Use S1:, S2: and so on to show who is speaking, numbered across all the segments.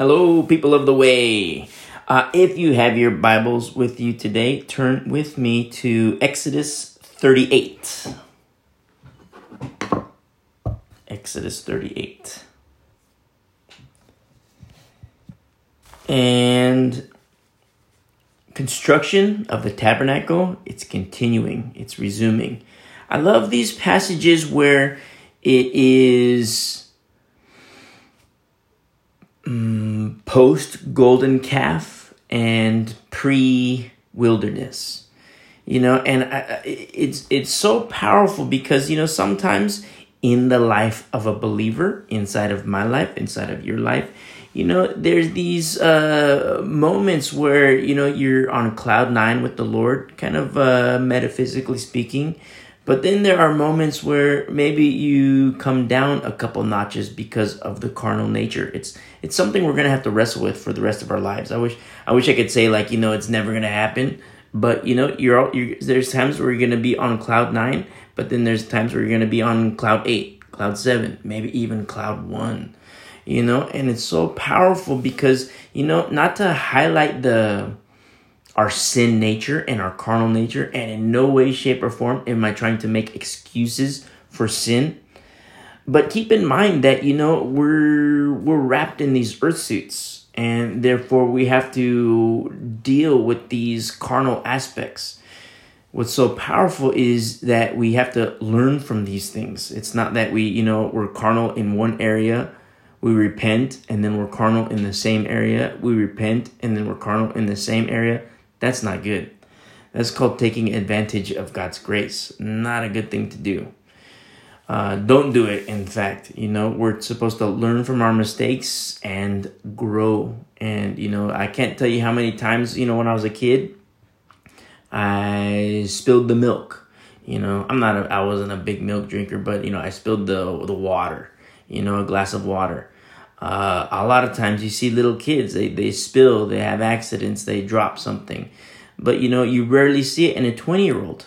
S1: Hello, people of the way. Uh, if you have your Bibles with you today, turn with me to Exodus 38. Exodus 38. And construction of the tabernacle, it's continuing, it's resuming. I love these passages where it is um, post golden calf and pre wilderness you know and I, it's it's so powerful because you know sometimes in the life of a believer inside of my life inside of your life you know there's these uh moments where you know you're on cloud nine with the lord kind of uh metaphysically speaking but then there are moments where maybe you come down a couple notches because of the carnal nature. It's it's something we're gonna have to wrestle with for the rest of our lives. I wish I wish I could say like you know it's never gonna happen, but you know you're, all, you're there's times where you're gonna be on cloud nine, but then there's times where you're gonna be on cloud eight, cloud seven, maybe even cloud one. You know, and it's so powerful because you know not to highlight the our sin nature and our carnal nature, and in no way, shape, or form am I trying to make excuses for sin. But keep in mind that you know we're we're wrapped in these earth suits, and therefore we have to deal with these carnal aspects. What's so powerful is that we have to learn from these things. It's not that we, you know, we're carnal in one area, we repent, and then we're carnal in the same area. We repent, and then we're carnal in the same area that's not good. That's called taking advantage of God's grace. Not a good thing to do. Uh, don't do it. In fact, you know, we're supposed to learn from our mistakes and grow. And, you know, I can't tell you how many times, you know, when I was a kid, I spilled the milk. You know, I'm not, a, I wasn't a big milk drinker, but, you know, I spilled the, the water, you know, a glass of water. Uh, a lot of times you see little kids, they, they spill, they have accidents, they drop something. But you know, you rarely see it in a 20 year old.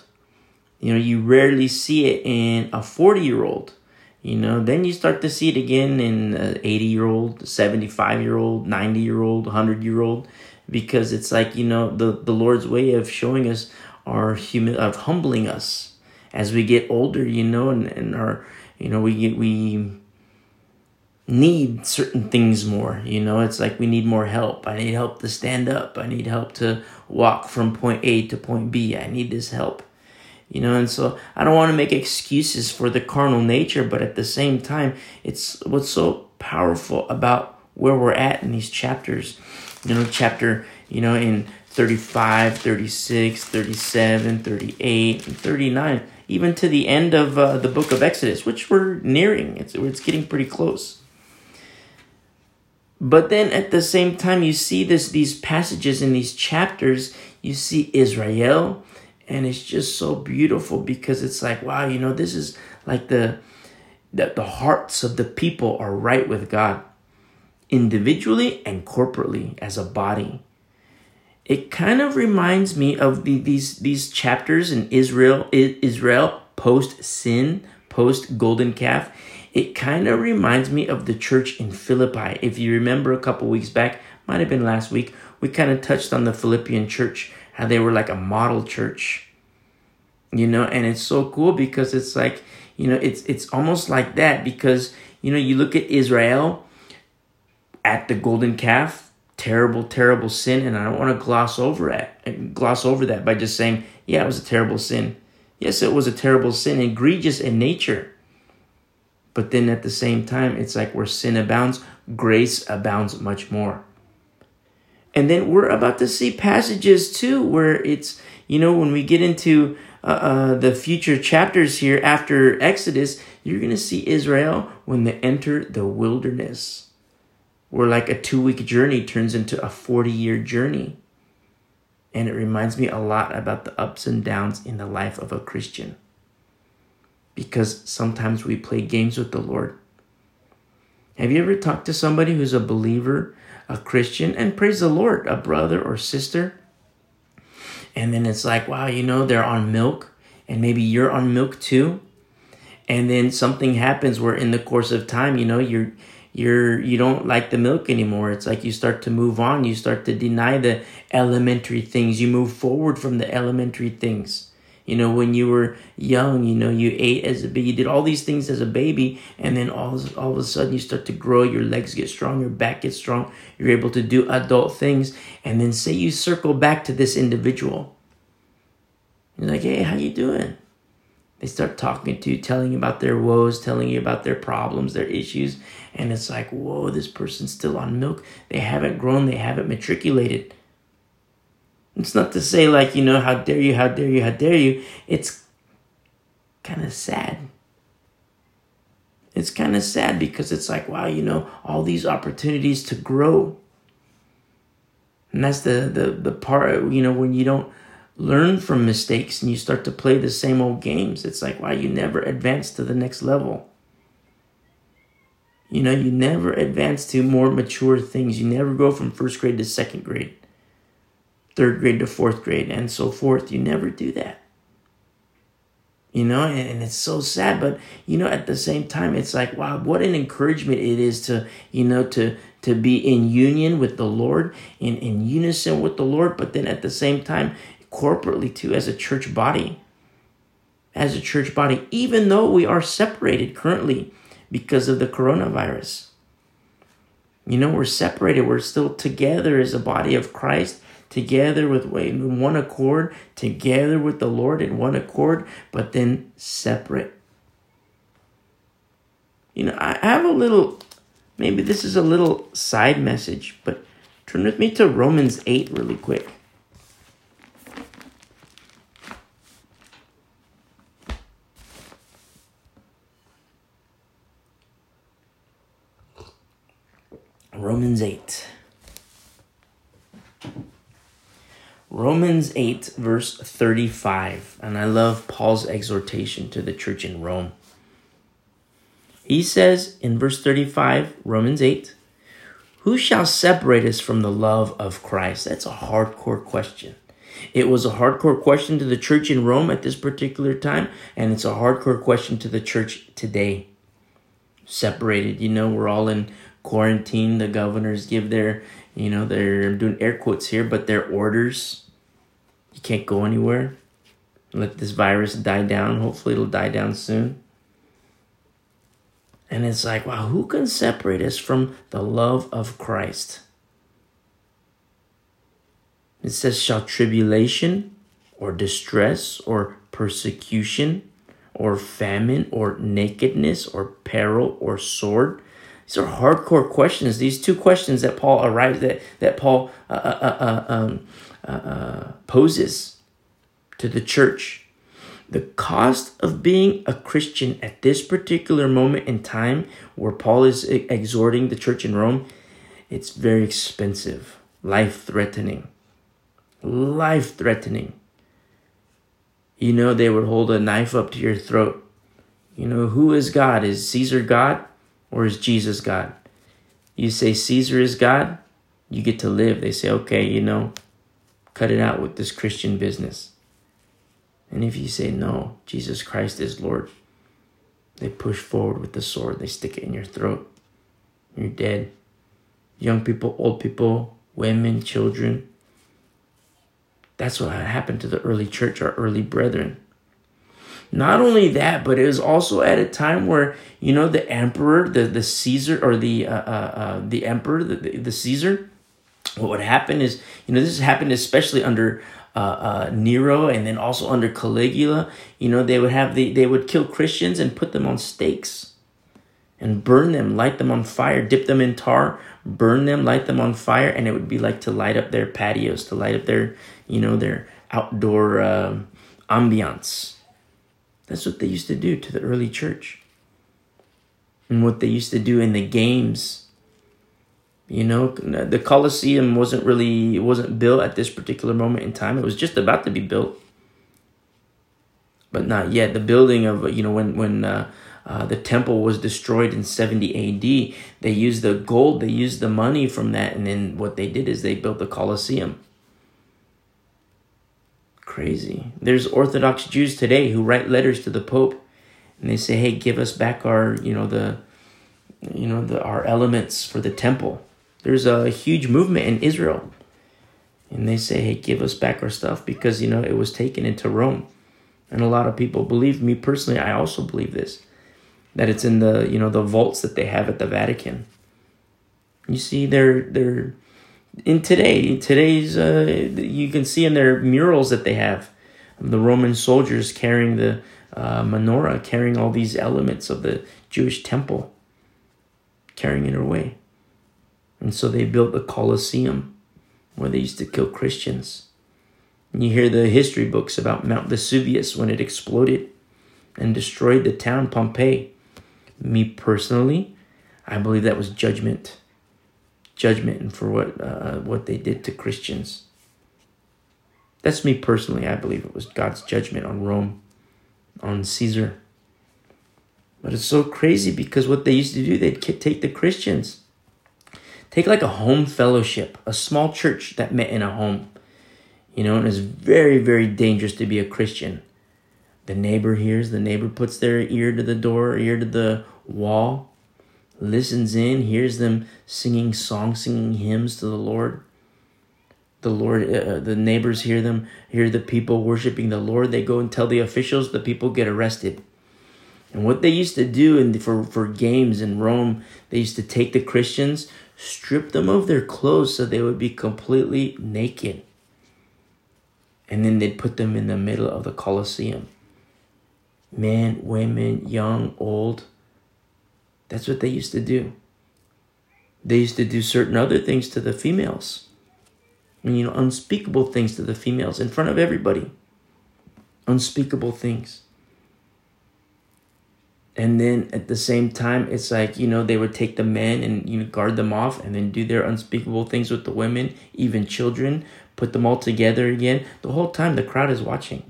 S1: You know, you rarely see it in a 40 year old. You know, then you start to see it again in an 80 year old, 75 year old, 90 year old, 100 year old, because it's like, you know, the, the Lord's way of showing us our human, of humbling us as we get older, you know, and, and our, you know, we get, we, need certain things more. You know, it's like we need more help. I need help to stand up. I need help to walk from point A to point B. I need this help. You know, and so I don't want to make excuses for the carnal nature, but at the same time, it's what's so powerful about where we're at in these chapters. You know, chapter, you know, in 35, 36, 37, 38, and 39, even to the end of uh, the book of Exodus, which we're nearing. It's, it's getting pretty close. But then at the same time, you see this these passages in these chapters, you see Israel, and it's just so beautiful because it's like, wow, you know, this is like the that the hearts of the people are right with God, individually and corporately as a body. It kind of reminds me of the, these these chapters in Israel, Israel post sin, post golden calf it kind of reminds me of the church in Philippi. If you remember a couple weeks back, might have been last week, we kind of touched on the Philippian church, how they were like a model church. You know, and it's so cool because it's like, you know, it's it's almost like that because, you know, you look at Israel at the golden calf, terrible, terrible sin, and I don't want to gloss over it, gloss over that by just saying, yeah, it was a terrible sin. Yes, it was a terrible sin, egregious in nature. But then at the same time, it's like where sin abounds, grace abounds much more. And then we're about to see passages too where it's, you know, when we get into uh, uh, the future chapters here after Exodus, you're going to see Israel when they enter the wilderness, where like a two week journey turns into a 40 year journey. And it reminds me a lot about the ups and downs in the life of a Christian because sometimes we play games with the Lord. Have you ever talked to somebody who's a believer, a Christian, and praise the Lord, a brother or sister? And then it's like, wow, you know, they're on milk, and maybe you're on milk too. And then something happens where in the course of time, you know, you're you're you don't like the milk anymore it's like you start to move on you start to deny the elementary things you move forward from the elementary things you know when you were young you know you ate as a baby you did all these things as a baby and then all, all of a sudden you start to grow your legs get strong your back gets strong you're able to do adult things and then say you circle back to this individual you're like hey how you doing they start talking to you, telling you about their woes, telling you about their problems, their issues. And it's like, whoa, this person's still on milk. They haven't grown, they haven't matriculated. It's not to say, like, you know, how dare you, how dare you, how dare you. It's kind of sad. It's kind of sad because it's like, wow, you know, all these opportunities to grow. And that's the, the, the part, you know, when you don't learn from mistakes and you start to play the same old games. It's like, wow, you never advance to the next level. You know, you never advance to more mature things. You never go from first grade to second grade, third grade to fourth grade, and so forth. You never do that. You know, and, and it's so sad, but you know, at the same time, it's like, wow, what an encouragement it is to, you know, to to be in union with the Lord, in, in unison with the Lord, but then at the same time, corporately too as a church body. As a church body, even though we are separated currently because of the coronavirus. You know, we're separated. We're still together as a body of Christ, together with in one accord, together with the Lord in one accord, but then separate. You know, I have a little, maybe this is a little side message, but turn with me to Romans 8 really quick. Romans 8. Romans 8, verse 35. And I love Paul's exhortation to the church in Rome. He says in verse 35, Romans 8, Who shall separate us from the love of Christ? That's a hardcore question. It was a hardcore question to the church in Rome at this particular time, and it's a hardcore question to the church today. Separated, you know, we're all in quarantine. The governors give their, you know, they're doing air quotes here, but their orders. You can't go anywhere. Let this virus die down. Hopefully, it'll die down soon. And it's like, wow, who can separate us from the love of Christ? It says, shall tribulation or distress or persecution or famine or nakedness or peril or sword? These are hardcore questions. These two questions that Paul arrives that that Paul uh, uh, uh, um, uh, poses to the church. The cost of being a Christian at this particular moment in time, where Paul is exhorting the church in Rome, it's very expensive, life threatening, life threatening. You know, they would hold a knife up to your throat. You know, who is God? Is Caesar God? or is Jesus God? You say Caesar is God, you get to live. They say, okay, you know, cut it out with this Christian business. And if you say, no, Jesus Christ is Lord, they push forward with the sword, they stick it in your throat. You're dead. Young people, old people, women, children. That's what happened to the early church, our early brethren. Not only that, but it was also at a time where you know the emperor, the the Caesar or the uh, uh, uh, the emperor, the, the, the Caesar. What would happen is you know this happened especially under uh, uh, Nero and then also under Caligula. You know they would have the they would kill Christians and put them on stakes and burn them, light them on fire, dip them in tar, burn them, light them on fire, and it would be like to light up their patios, to light up their you know their outdoor um, ambiance that's what they used to do to the early church. And what they used to do in the games. You know, the Colosseum wasn't really it wasn't built at this particular moment in time. It was just about to be built. But not yet. The building of you know when when uh, uh, the temple was destroyed in 70 AD, they used the gold, they used the money from that, and then what they did is they built the Colosseum. Crazy. There's Orthodox Jews today who write letters to the Pope and they say, hey, give us back our, you know, the you know, the, our elements for the temple. There's a huge movement in Israel. And they say, hey, give us back our stuff because, you know, it was taken into Rome. And a lot of people believe, me personally, I also believe this, that it's in the, you know, the vaults that they have at the Vatican. You see, they're, they're, in today, today's, uh, you can see in their murals that they have the Roman soldiers carrying the uh, menorah, carrying all these elements of the Jewish temple, carrying it away. And so they built the Colosseum where they used to kill Christians. And you hear the history books about Mount Vesuvius when it exploded and destroyed the town Pompeii. Me personally, I believe that was judgment. Judgment for what uh, what they did to Christians. That's me personally. I believe it was God's judgment on Rome, on Caesar. But it's so crazy because what they used to do, they'd take the Christians, take like a home fellowship, a small church that met in a home. You know, and it's very, very dangerous to be a Christian. The neighbor hears, the neighbor puts their ear to the door, ear to the wall, listens in, hears them singing songs, singing hymns to the Lord the Lord, uh, uh, the neighbors hear them, hear the people worshiping the Lord. They go and tell the officials, the people get arrested. And what they used to do in, for, for games in Rome, they used to take the Christians, strip them of their clothes so they would be completely naked. And then they'd put them in the middle of the Colosseum. Men, women, young, old. That's what they used to do. They used to do certain other things to the females and you know unspeakable things to the females in front of everybody unspeakable things and then at the same time it's like you know they would take the men and you know guard them off and then do their unspeakable things with the women even children put them all together again the whole time the crowd is watching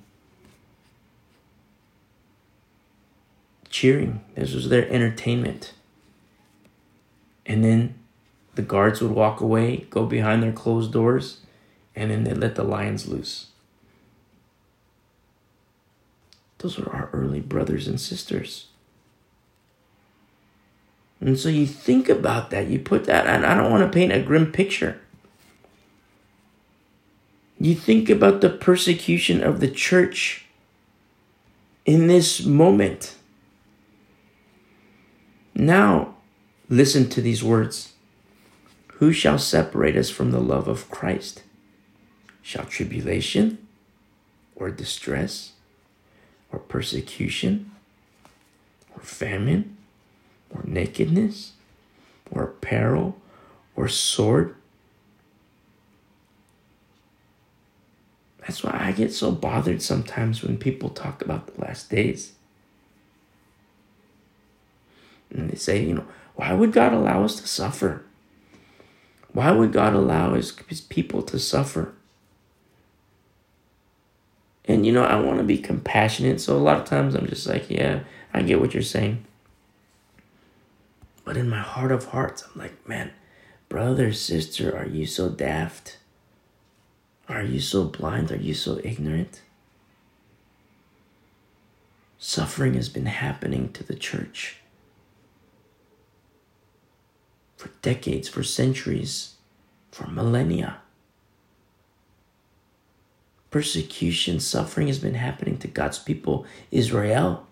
S1: cheering this was their entertainment and then the guards would walk away go behind their closed doors and then they let the lions loose. Those were our early brothers and sisters. And so you think about that, you put that, and I don't want to paint a grim picture. You think about the persecution of the church in this moment. Now, listen to these words Who shall separate us from the love of Christ? Shall tribulation or distress or persecution or famine or nakedness or peril or sword? That's why I get so bothered sometimes when people talk about the last days. And they say, you know, why would God allow us to suffer? Why would God allow his, his people to suffer? And you know, I want to be compassionate. So a lot of times I'm just like, yeah, I get what you're saying. But in my heart of hearts, I'm like, man, brother, sister, are you so daft? Are you so blind? Are you so ignorant? Suffering has been happening to the church for decades, for centuries, for millennia persecution, suffering has been happening to God's people, Israel,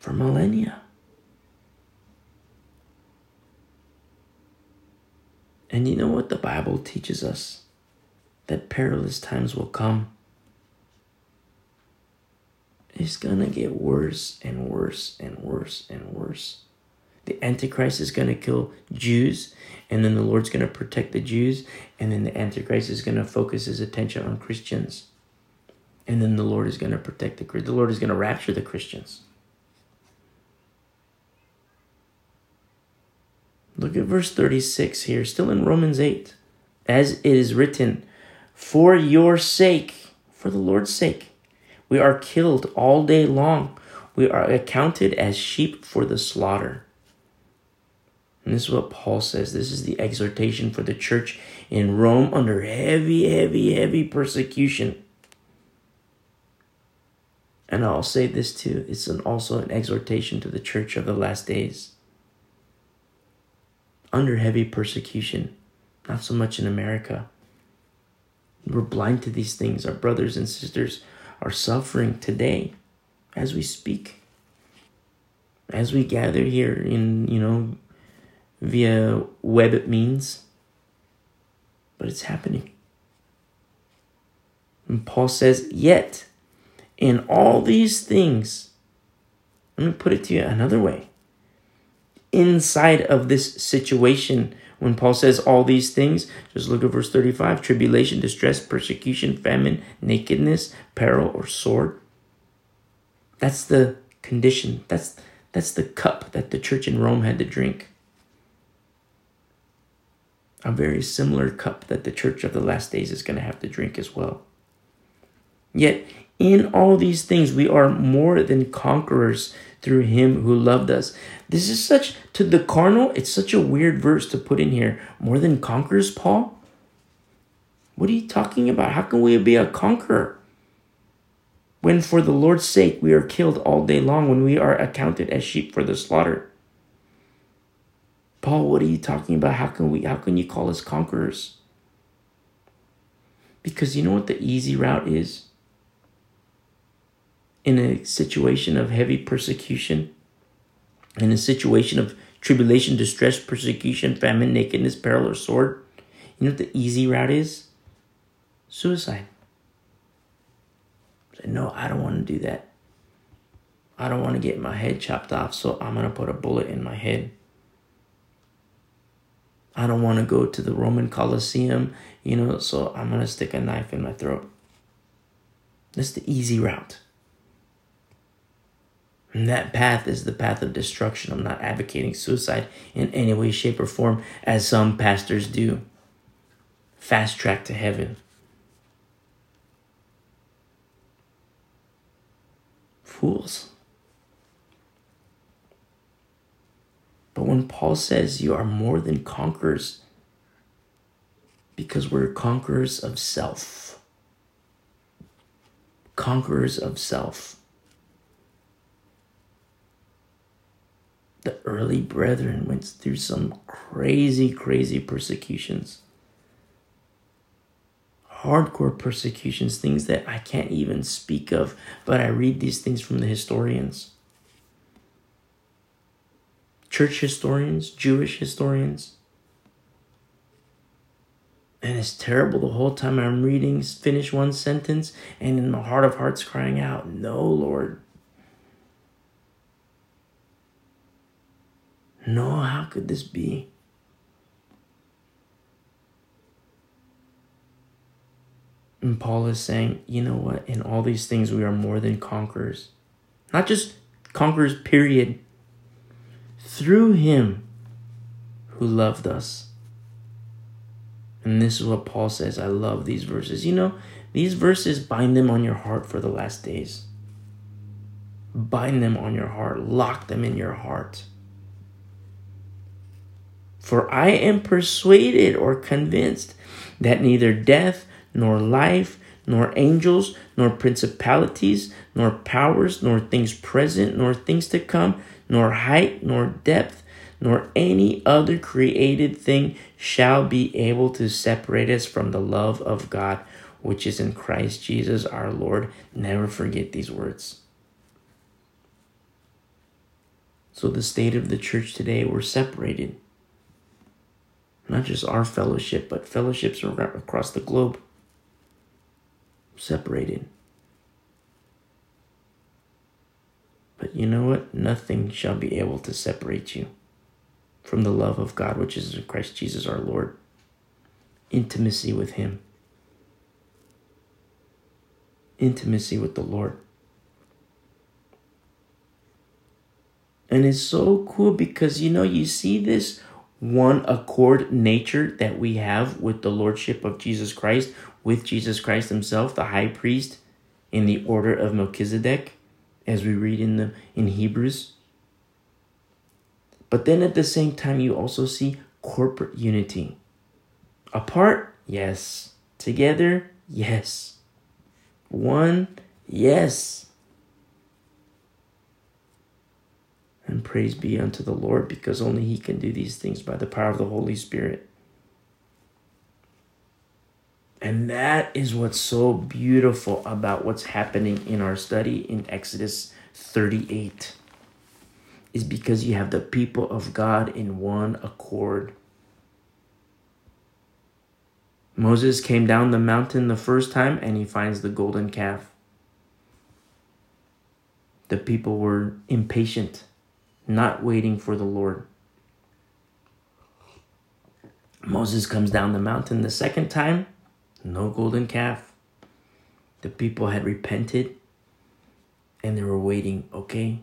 S1: for millennia. And you know what the Bible teaches us? That perilous times will come. It's gonna get worse and worse and worse and worse. The Antichrist is gonna kill Jews and then the Lord's to protect the Jews, and then the Antichrist is to focus his attention on Christians. And then the Lord is to protect the the Lord is to rapture the Christians. Look at verse 36 here, still in Romans 8. As it is written, For your sake, for the Lord's sake, we are killed all day long. We are accounted as sheep for the slaughter. And this is what Paul says. This is the exhortation for the church in Rome under heavy, heavy, heavy persecution. And I'll say this too it's an, also an exhortation to the church of the last days. Under heavy persecution, not so much in America. We're blind to these things. Our brothers and sisters are suffering today as we speak. As we gather here in, you know, via web means. But it's happening. And Paul says, Yet, in all these things, let me put it to you another way. Inside of this situation, when Paul says all these things, just look at verse 35 tribulation, distress, persecution, famine, nakedness, peril, or sword. That's the condition. That's, that's the cup that the church in Rome had to drink. A very similar cup that the church of the last days is going to have to drink as well. Yet, in all these things, we are more than conquerors through him who loved us. This is such, to the carnal, it's such a weird verse to put in here. More than conquerors, Paul? What are you talking about? How can we be a conqueror? When for the Lord's sake we are killed all day long, when we are accounted as sheep for the slaughter. Paul, what are you talking about? How can we how can you call us conquerors? Because you know what the easy route is? In a situation of heavy persecution, in a situation of tribulation, distress, persecution, famine, nakedness, peril, or sword, you know what the easy route is? Suicide. Say, no, I don't want to do that. I don't want to get my head chopped off, so I'm going to put a bullet in my head. I don't want to go to the Roman Colosseum, you know, so I'm going to stick a knife in my throat. That's the easy route. And that path is the path of destruction. I'm not advocating suicide in any way, shape, or form, as some pastors do. Fast track to heaven. Fools. But when Paul says you are more than conquerors, because we're conquerors of self, conquerors of self. The early brethren went through some crazy, crazy persecutions. Hardcore persecutions, things that I can't even speak of, but I read these things from the historians. Church historians, Jewish historians. And it's terrible the whole time I'm reading, finish one sentence, and in my heart of hearts crying out, No, Lord, No, how could this be? And Paul is saying, you know what? In all these things, we are more than conquerors. Not just conquerors, period. Through him who loved us. And this is what Paul says. I love these verses. You know, these verses bind them on your heart for the last days. Bind them on your heart, lock them in your heart. For I am persuaded or convinced that neither death, nor life, nor angels, nor principalities, nor powers, nor things present, nor things to come, nor height, nor depth, nor any other created thing shall be able to separate us from the love of God, which is in Christ Jesus our Lord. Never forget these words. So, the state of the church today, we're separated not just our fellowship, but fellowships across the globe separated. But you know what? Nothing shall be able to separate you from the love of God, which is in Christ Jesus our Lord. Intimacy with Him, intimacy with the Lord. And it's so cool because you know, you see this one accord nature that we have with the lordship of Jesus Christ, with Jesus Christ himself, the high priest in the order of Melchizedek, as we read in the in Hebrews. But then at the same time you also see corporate unity. Apart, yes. Together, yes. One, yes. And praise be unto the Lord because only He can do these things by the power of the Holy Spirit. And that is what's so beautiful about what's happening in our study in Exodus 38 is because you have the people of God in one accord. Moses came down the mountain the first time and he finds the golden calf. The people were impatient, not waiting for the Lord. Moses comes down the mountain the second time no golden calf. The people had repented and they were waiting. Okay,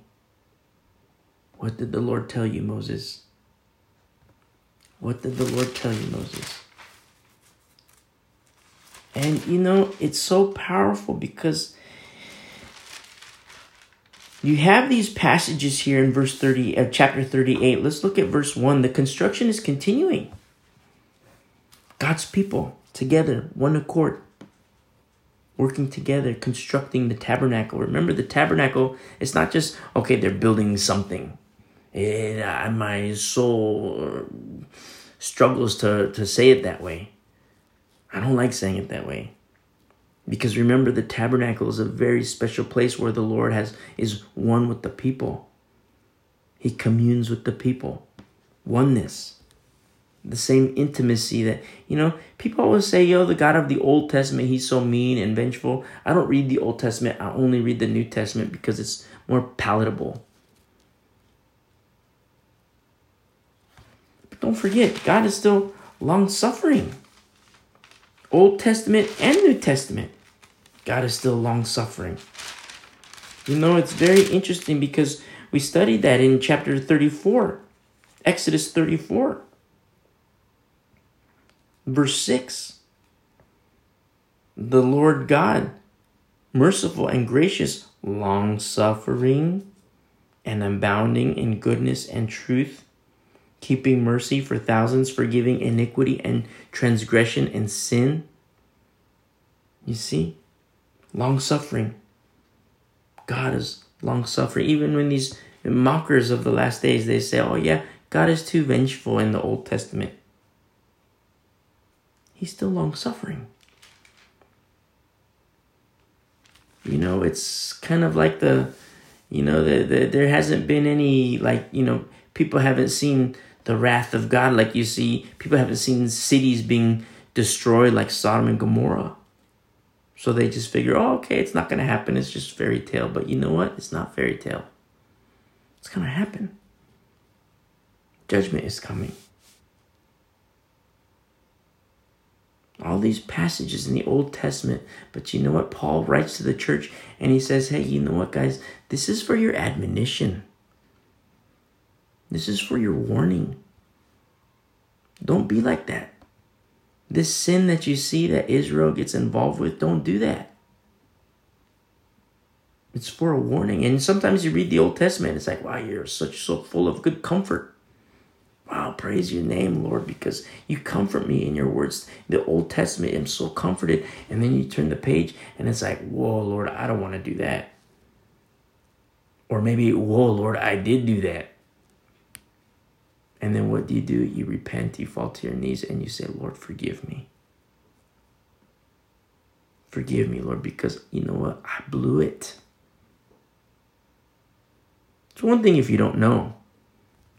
S1: what did the Lord tell you, Moses? What did the Lord tell you, Moses? And you know, it's so powerful because you have these passages here in verse 30 of uh, chapter 38. Let's look at verse 1. The construction is continuing. God's people together, one accord, working together, constructing the tabernacle. Remember, the tabernacle, it's not just, okay, they're building something. It, uh, my soul struggles to, to say it that way. I don't like saying it that way. Because remember, the tabernacle is a very special place where the Lord has is one with the people. He communes with the people. Oneness. The same intimacy that you know people always say yo the god of the old testament he's so mean and vengeful. I don't read the old testament. I only read the new testament because it's more palatable. But don't forget god is still long suffering old testament and new testament god is still long suffering you know it's very interesting because we studied that in chapter 34 exodus 34 Verse 6 The Lord God, merciful and gracious, long suffering, and abounding in goodness and truth, keeping mercy for thousands, forgiving iniquity and transgression and sin. You see, long suffering. God is long suffering. Even when these mockers of the last days they say, "Oh yeah, God is too vengeful in the Old Testament." he's still long suffering. You know, it's kind of like the, you know, the, the there hasn't been any like you know people haven't seen the wrath of God like you see people haven't seen cities being destroyed like Sodom and Gomorrah. So they just figure, oh, okay, it's not going to happen. It's just fairy tale. But you know what? It's not fairy tale. It's going to happen. Judgment is coming. all these passages in the Old Testament. But you know what? Paul writes to the church and he says, hey, you know what, guys? This is for your admonition, this is for your warning. Don't be like that. This sin that you see that Israel gets involved with, don't do that. It's for a warning. And sometimes you read the Old Testament, it's like, wow, you're such so full of good comfort. Wow, praise your name, Lord, because you comfort me in your words. The Old Testament, I'm so comforted. And then you turn the page and it's like, whoa, Lord, I don't want to do that. Or maybe, whoa, Lord, I did do that. And then what do you do? You repent, you fall to your knees, and you say, Lord, forgive me. Forgive me, Lord, because you know what? I blew it. It's one thing if you don't know.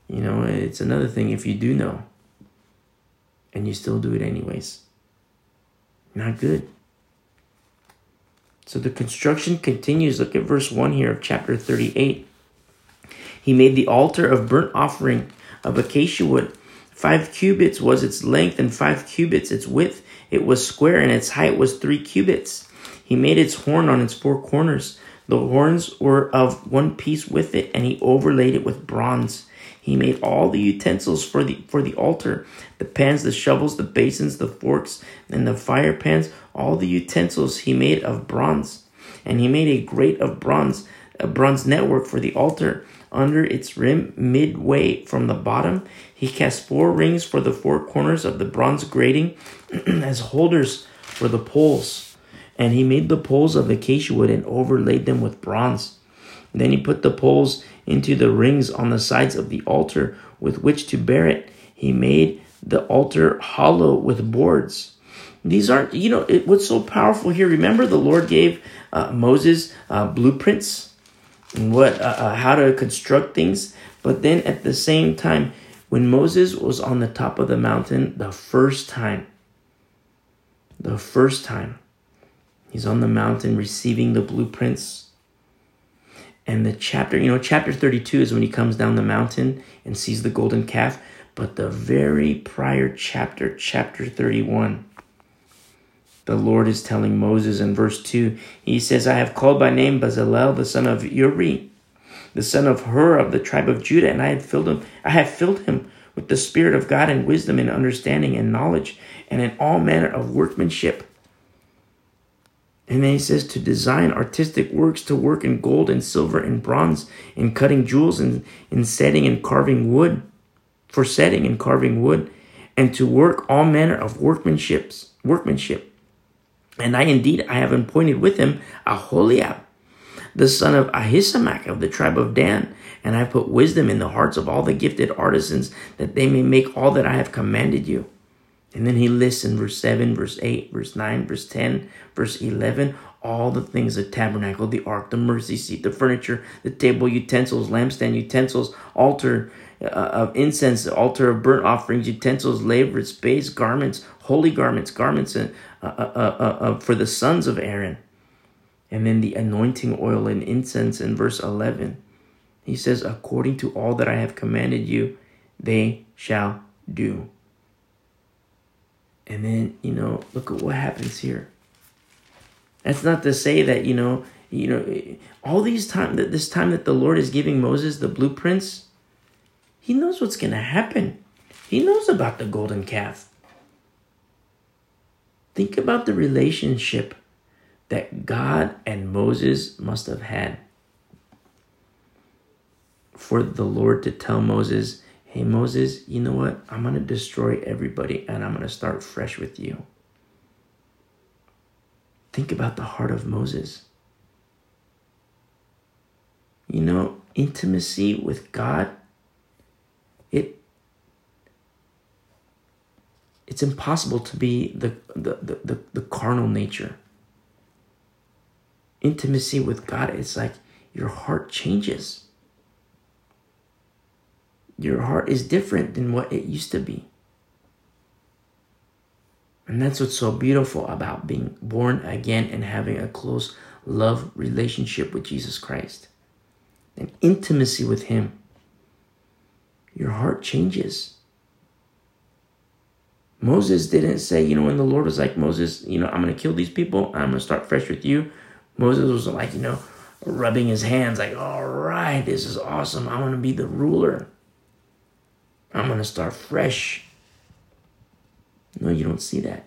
S1: You know, it's another thing if you do know and you still do it anyways. Not good. So the construction continues. Look at verse 1 here of chapter 38. He made the altar of burnt offering of acacia wood. Five cubits was its length, and five cubits its width. It was square, and its height was three cubits. He made its horn on its four corners. The horns were of one piece with it, and he overlaid it with bronze. He made all the utensils for the for the altar, the pans, the shovels, the basins, the forks, and the fire pans, all the utensils he made of bronze. And he made a grate of bronze, a bronze network for the altar. Under its rim, midway from the bottom, he cast four rings for the four corners of the bronze grating as holders for the poles. And he made the poles of acacia wood and overlaid them with bronze. Then he put the poles into the rings on the sides of the altar with which to bear it. He made the altar hollow with boards. These aren't, you know, it, what's so powerful here. Remember, the Lord gave uh, Moses uh, blueprints what, uh, uh how to construct things. But then at the same time, when Moses was on the top of the mountain the first time, the first time, he's on the mountain receiving the blueprints. And the chapter, you know, chapter 32 is when he comes down the mountain and sees the golden calf. But the very prior chapter, chapter 31, the Lord is telling Moses in verse 2, he says, I have called by name Bezalel, the son of Uri, the son of Hur of the tribe of Judah, and I have filled him, I have filled him with the Spirit of God and wisdom and understanding and knowledge and in all manner of workmanship. And then he says to design artistic works, to work in gold and silver and bronze, in cutting jewels and in setting and carving wood, for setting and carving wood, and to work all manner of workmanships, workmanship. And I indeed I have appointed with him Aholiab, the son of Ahisamach of the tribe of Dan, and I have put wisdom in the hearts of all the gifted artisans, that they may make all that I have commanded you. And then he lists in verse 7, verse 8, verse 9, verse 10, verse 11, all the things the tabernacle, the ark, the mercy seat, the furniture, the table, utensils, lampstand, utensils, altar uh, of incense, altar of burnt offerings, utensils, lavers, space, garments, holy garments, garments uh, uh, uh, uh, uh, for the sons of Aaron. And then the anointing oil and incense in verse 11. He says, according to all that I have commanded you, they shall do. And then, you know, look at what happens here. That's not to say that, you know, you know, all these time that this time that the Lord is giving Moses the blueprints, he knows what's going to happen. He knows about the golden calf. Think about the relationship that God and Moses must have had. For the Lord to tell Moses, hey, Moses, you know what? I'm going to destroy everybody and I'm going to start fresh with you. Think about the heart of Moses. You know, intimacy with God, it's impossible to be the, the, the, the, the carnal nature. Intimacy with God, it's like your heart changes your heart is different than what it used to be. And that's what's so beautiful about being born again and having a close love relationship with Jesus Christ and intimacy with Him. Your heart changes. Moses didn't say, you know, when the Lord was like, Moses, you know, I'm going to kill these people, I'm going to start fresh with you. Moses was like, you know, rubbing his hands, like, all right, this is awesome. I want to be the ruler. I'm going to start fresh. No, you don't see that.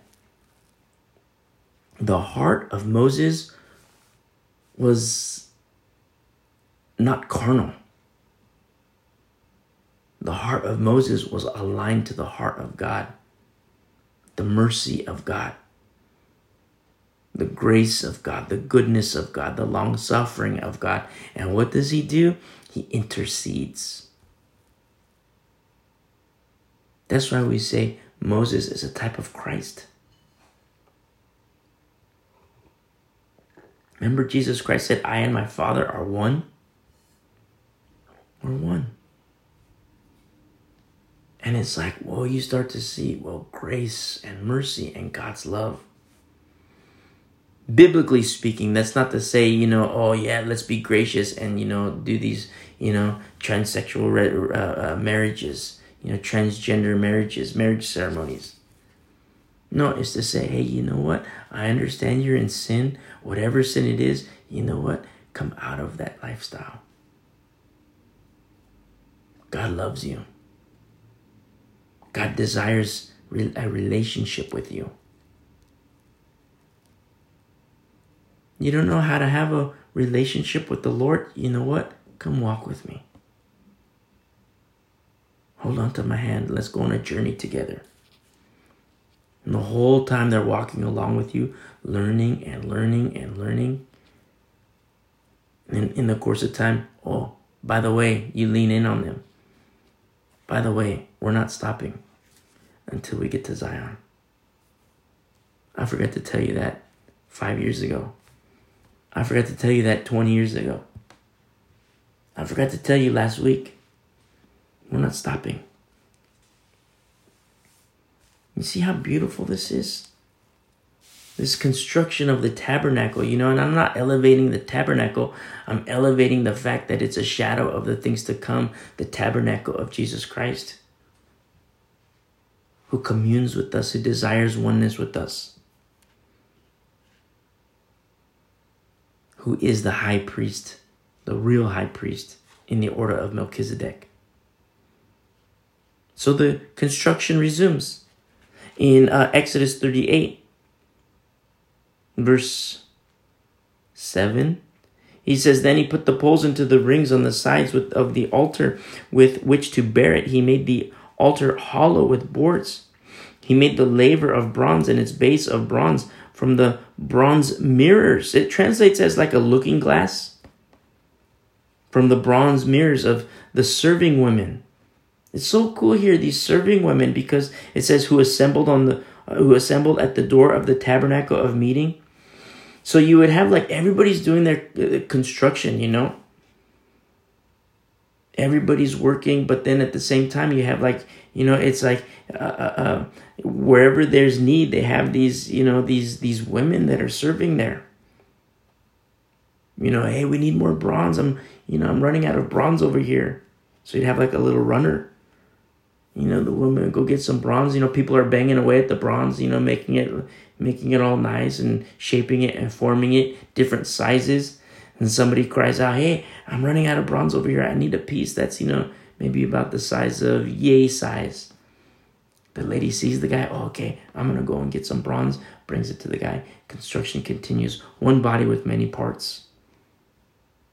S1: The heart of Moses was not carnal. The heart of Moses was aligned to the heart of God, the mercy of God, the grace of God, the goodness of God, the long suffering of God. And what does he do? He intercedes. That's why we say Moses is a type of Christ. Remember, Jesus Christ said, I and my Father are one? We're one. And it's like, well, you start to see, well, grace and mercy and God's love. Biblically speaking, that's not to say, you know, oh, yeah, let's be gracious and, you know, do these, you know, transsexual uh, uh, marriages you know, transgender marriages, marriage ceremonies. No, it's to say, hey, you know what? I understand you're in sin. Whatever sin it is, you know what? Come out of that lifestyle. God loves you. God desires a relationship with you. You don't know how to have a relationship with the Lord? You know what? Come walk with me. Hold on to my hand. Let's go on a journey together. And the whole time they're walking along with you, learning and learning and learning. And in the course of time, oh, By the way, you lean in on them. By the way, we're not stopping until we get to Zion. I forgot to tell you that five years ago. I forgot to tell you that 20 years ago. I forgot to tell you last week. We're not stopping. You see how beautiful this is? This construction of the tabernacle, you know, and I'm not elevating the tabernacle, I'm elevating the fact that it's a shadow of the things to come, the tabernacle of Jesus Christ, who communes with us, who desires oneness with us, who is the high priest, the real high priest in the order of Melchizedek. So the construction resumes in uh, Exodus 38, verse 7. He says, Then he put the poles into the rings on the sides with, of the altar with which to bear it. He made the altar hollow with boards. He made the laver of bronze and its base of bronze from the bronze mirrors. It translates as like a looking glass from the bronze mirrors of the serving women. It's so cool here, these serving women, because it says who assembled on the uh, who assembled at the door of the tabernacle of meeting. So you would have like everybody's doing their uh, construction, you know. Everybody's working, but then at the same time you have like you know it's like uh, uh, uh wherever there's need, they have these you know these these women that are serving there. You know, hey, we need more bronze. I'm you know I'm running out of bronze over here. So you'd have like a little runner you know the woman go get some bronze you know people are banging away at the bronze you know making it making it all nice and shaping it and forming it different sizes and somebody cries out hey i'm running out of bronze over here i need a piece that's you know maybe about the size of yay size the lady sees the guy oh, okay i'm gonna go and get some bronze brings it to the guy construction continues one body with many parts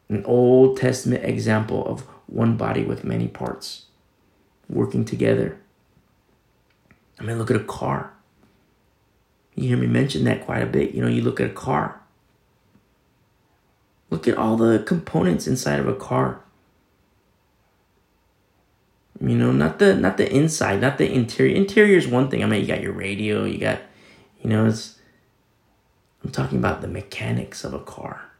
S1: an old testament example of one body with many parts working together. I mean, look at a car. You hear me mention that quite a bit. You know, you look at a car. Look at all the components inside of a car. You know, not the not the inside, not the interior. Interior is one thing. I mean, you got your radio, you got, you know, it's. I'm talking about the mechanics of a car.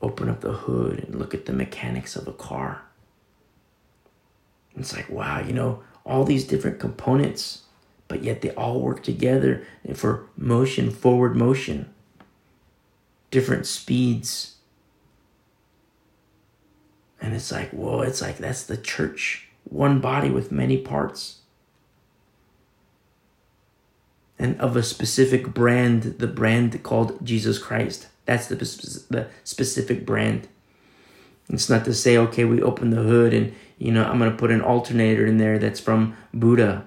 S1: Open up the hood and look at the mechanics of a car. It's like, wow, you know, all these different components, but yet they all work together for motion, forward motion, different speeds. And it's like, whoa, it's like that's the church, one body with many parts. And of a specific brand, the brand called Jesus Christ. That's the, the specific brand. It's not to say, okay, we open the hood and you know, I'm going to put an alternator in there that's from Buddha.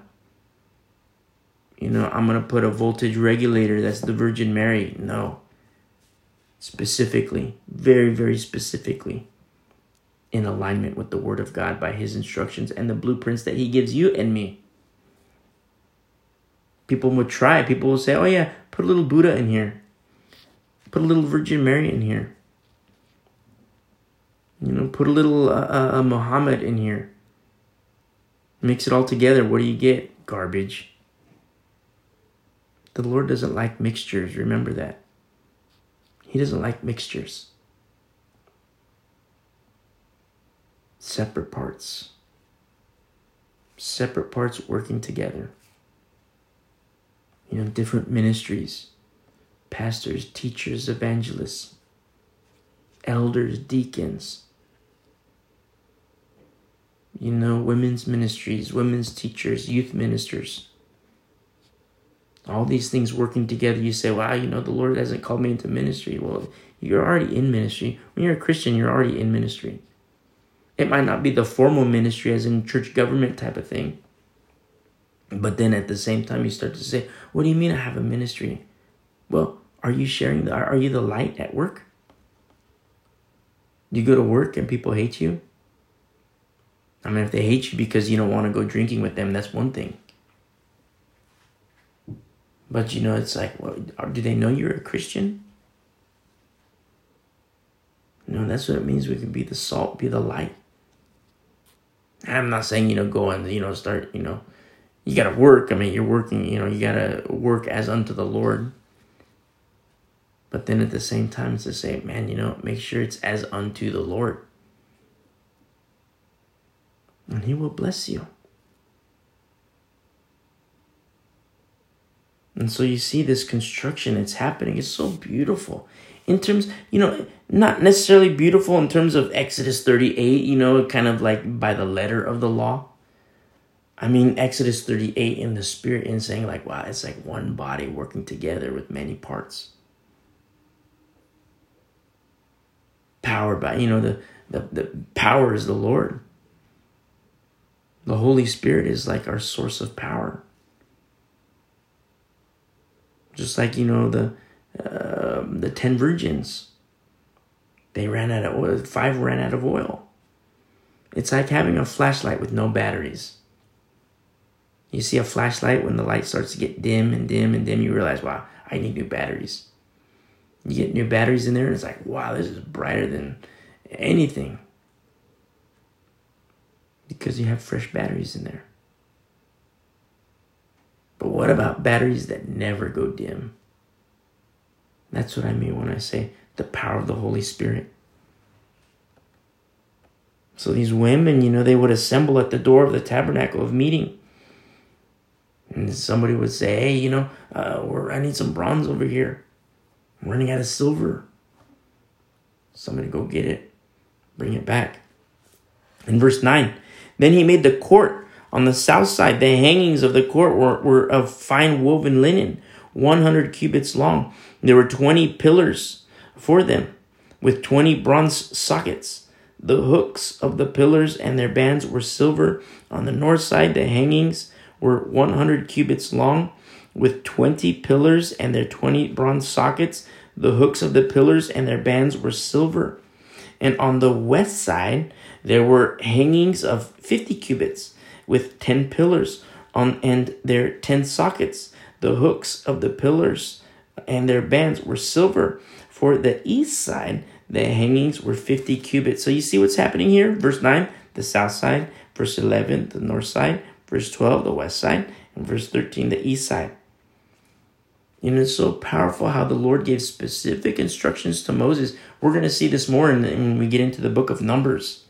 S1: You know, I'm going to put a voltage regulator that's the Virgin Mary. No. Specifically, very, very specifically in alignment with the Word of God by His instructions and the blueprints that He gives you and me. People would try. People will say, oh, yeah, put a little Buddha in here, put a little Virgin Mary in here. You know, put a little uh, uh, Muhammad in here. Mix it all together. What do you get? Garbage. The Lord doesn't like mixtures. Remember that. He doesn't like mixtures. Separate parts. Separate parts working together. You know, different ministries pastors, teachers, evangelists, elders, deacons you know, women's ministries, women's teachers, youth ministers. All these things working together. You say, wow, you know, the Lord hasn't called me into ministry. Well, you're already in ministry. When you're a Christian, you're already in ministry. It might not be the formal ministry, as in church government type of thing. But then at the same time, you start to say, what do you mean I have a ministry? Well, are you sharing the, are you the light at work? Do you go to work and people hate you? I mean, if they hate you because you don't want to go drinking with them, that's one thing. But you know, it's like, well, do they know you're a Christian? Know, that's what it means we can be the salt, be the light. I'm not saying, you know, go and, you know, start, you know, you got to work. I mean, you're working, you know, you got to work as unto the Lord. But then at the same time, it's to say, man, you know, make sure it's as unto the Lord. And He will bless you. And so you see this construction, it's happening. It's so beautiful. In terms, you know, not necessarily beautiful in terms of Exodus 38, you know, kind of like by the letter of the law. I mean, Exodus 38 in the spirit and saying, like, wow, it's like one body working together with many parts. Powered by, you know, the, the, the power is the Lord. The Holy Spirit is like our source of power. Just like, you know, the, uh, the 10 virgins. They ran out of oil. Five ran out of oil. It's like having a flashlight with no batteries. You see a flashlight when the light starts to get dim and dim and dim, you realize, wow, I need new batteries. You get new batteries in there, and it's like, wow, this is brighter than anything. Because you have fresh batteries in there. But what about batteries that never go dim? That's what I mean when I say the power of the Holy Spirit. So these women, you know, they would assemble at the door of the tabernacle of meeting. And somebody would say, hey, you know, uh, I need some bronze over here. I'm running out of silver. Somebody go get it, bring it back. In verse 9, then he made the court on the south side. The hangings of the court were, were of fine woven linen, 100 cubits long. There were 20 pillars for them, with 20 bronze sockets. The hooks of the pillars and their bands were silver. On the north side, the hangings were 100 cubits long, with 20 pillars and their 20 bronze sockets. The hooks of the pillars and their bands were silver. And on the west side, there were hangings of 50 cubits with 10 pillars on and their 10 sockets. The hooks of the pillars and their bands were silver. For the east side, the hangings were 50 cubits. So you see what's happening here? Verse 9, the south side. Verse 11, the north side. Verse 12, the west side. And verse 13, the east side. You know, it's so powerful how the Lord gave specific instructions to Moses. We're going to see this more when we get into the book of Numbers.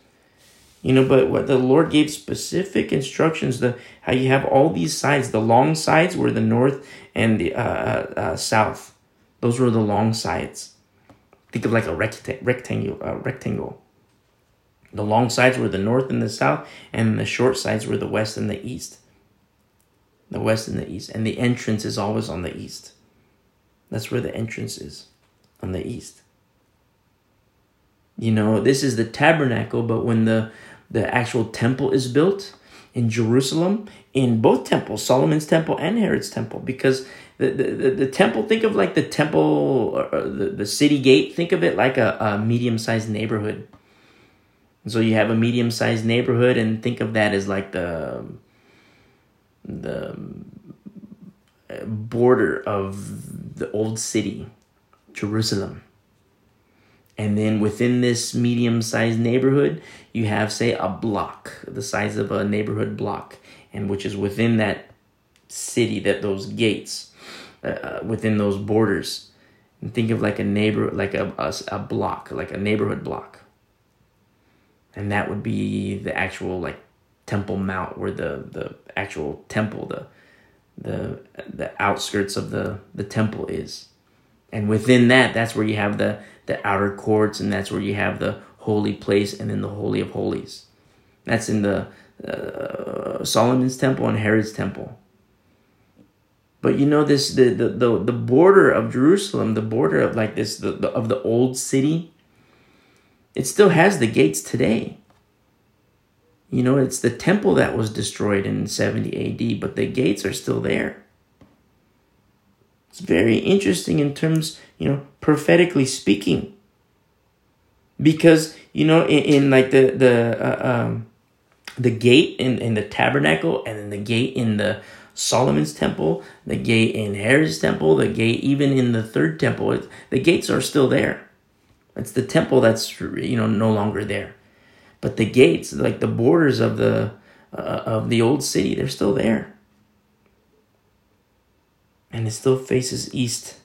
S1: You know, but what the Lord gave specific instructions, the how you have all these sides. The long sides were the north and the uh, uh, uh south. Those were the long sides. Think of like a recta- rectangle. Uh, rectangle. The long sides were the north and the south, and the short sides were the west and the east. The west and the east, and the entrance is always on the east. That's where the entrance is, on the east. You know, this is the tabernacle, but when the the actual temple is built in Jerusalem, in both temples, Solomon's temple and Herod's temple, because the, the, the, temple, think of like the temple, the, the city gate, think of it like a, a medium sized neighborhood. So you have a medium sized neighborhood, and think of that as like the the uh, border of the old city, Jerusalem. And then within this medium sized neighborhood, you have, say, a block, the size of a neighborhood block, and which is within that city, that those gates, uh, uh, within those borders. And think of like a neighbor, like a, a, a block, like a neighborhood block. And that would be the actual like Temple Mount, where the, the actual temple, the the the outskirts of the the temple is and within that that's where you have the the outer courts and that's where you have the holy place and then the holy of holies. That's in the uh, solomon's temple and herod's temple. But you know this the, the the the border of jerusalem the border of like this the, the of the old city it still has the gates today. You know, it's the temple that was destroyed in 70 AD, but the gates are still there. It's very interesting in terms, you know, prophetically speaking. Because, you know, in, in like the, the, uh, um, the gate in, in the tabernacle and then the gate in the Solomon's temple, the gate in Herod's temple, the gate even in the third temple, the gates are still there. It's the temple that's you know no longer there, but the gates, like the borders of the uh, of the old city, they're still there, and it still faces east.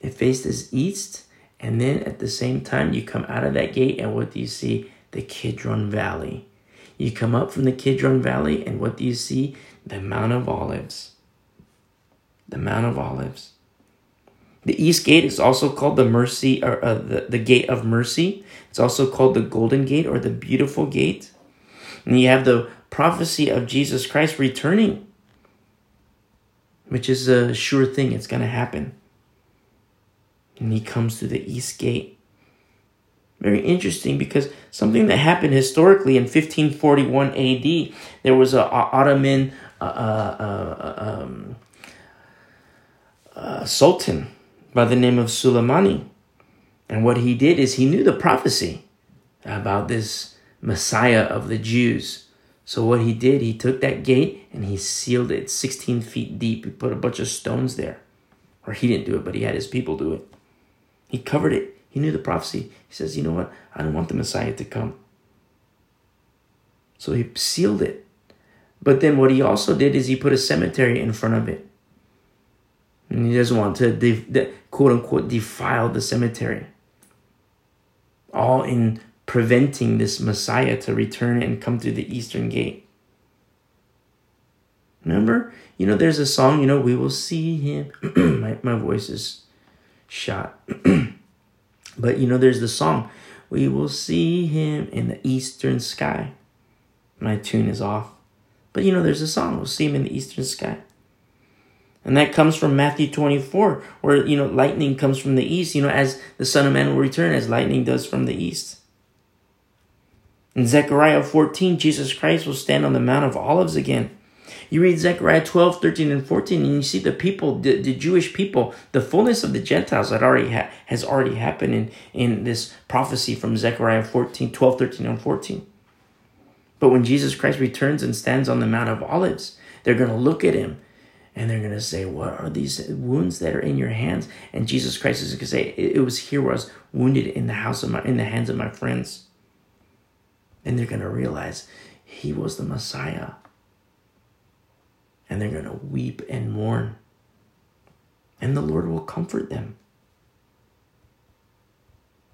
S1: It faces east, and then at the same time, you come out of that gate, and what do you see? The Kidron Valley. You come up from the Kidron Valley, and what do you see? The Mount of Olives. The Mount of Olives. The East Gate is also called the Mercy, or uh, the, the Gate of Mercy. It's also called the Golden Gate or the Beautiful Gate. And you have the prophecy of Jesus Christ returning, which is a sure thing. It's going to happen. And he comes through the East Gate. Very interesting because something that happened historically in 1541 AD, there was a, Ottoman uh, uh, uh, um, uh, sultan by the name of Suleimani. And what he did is he knew the prophecy about this Messiah of the Jews. So what he did, he took that gate and he sealed it 16 feet deep. He put a bunch of stones there. Or he didn't do it, but he had his people do it. He covered it. He knew the prophecy. He says, you know what? I don't want the Messiah to come. So he sealed it. But then what he also did is he put a cemetery in front of it. And he doesn't want to, de- quote unquote, defile the cemetery. All in preventing this Messiah to return and come through the eastern gate. Remember? You know, there's a song, you know, we will see him. my, my voice is shot. but, you know, there's the song, we will see him in the eastern sky. My tune is off. But, you know, there's a song, we'll see him in the eastern sky. And that comes from Matthew 24, where, you know, lightning comes from the east, you know, as the Son of Man will return, as lightning does from the east. In Zechariah 14, Jesus Christ will stand on the Mount of Olives again. You read Zechariah 12, 13, and 14, and you see the people, the, the Jewish people, the fullness of the Gentiles that already ha- has already happened in, in this prophecy from Zechariah 14, 12, 13, and 14. But when Jesus Christ returns and stands on the Mount of Olives, they're going to look at him and they're going to say, What are these wounds that are in your hands? And Jesus Christ is going to say, It was here where I was wounded in the house of my, in the hands of my friends. And they're going to realize he was the Messiah. And they're going to weep and mourn. And the Lord will comfort them.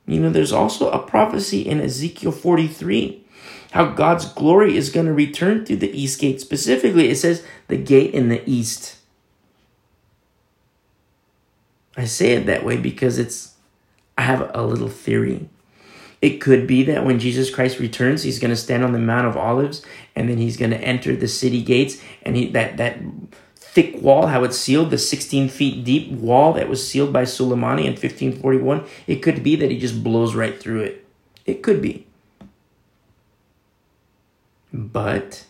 S1: You know, there's also a prophecy in Ezekiel 43 how God's glory is going to return through the east gate. Specifically, it says the gate in the east. I say it that way because it's, I have a little theory. It could be that when Jesus Christ returns, he's going to stand on the Mount of Olives and then he's going to enter the city gates and he, that, that thick wall, how it's sealed, the 16 feet deep wall that was sealed by Suleimani in 1541, it could be that he just blows right through it. It could be. But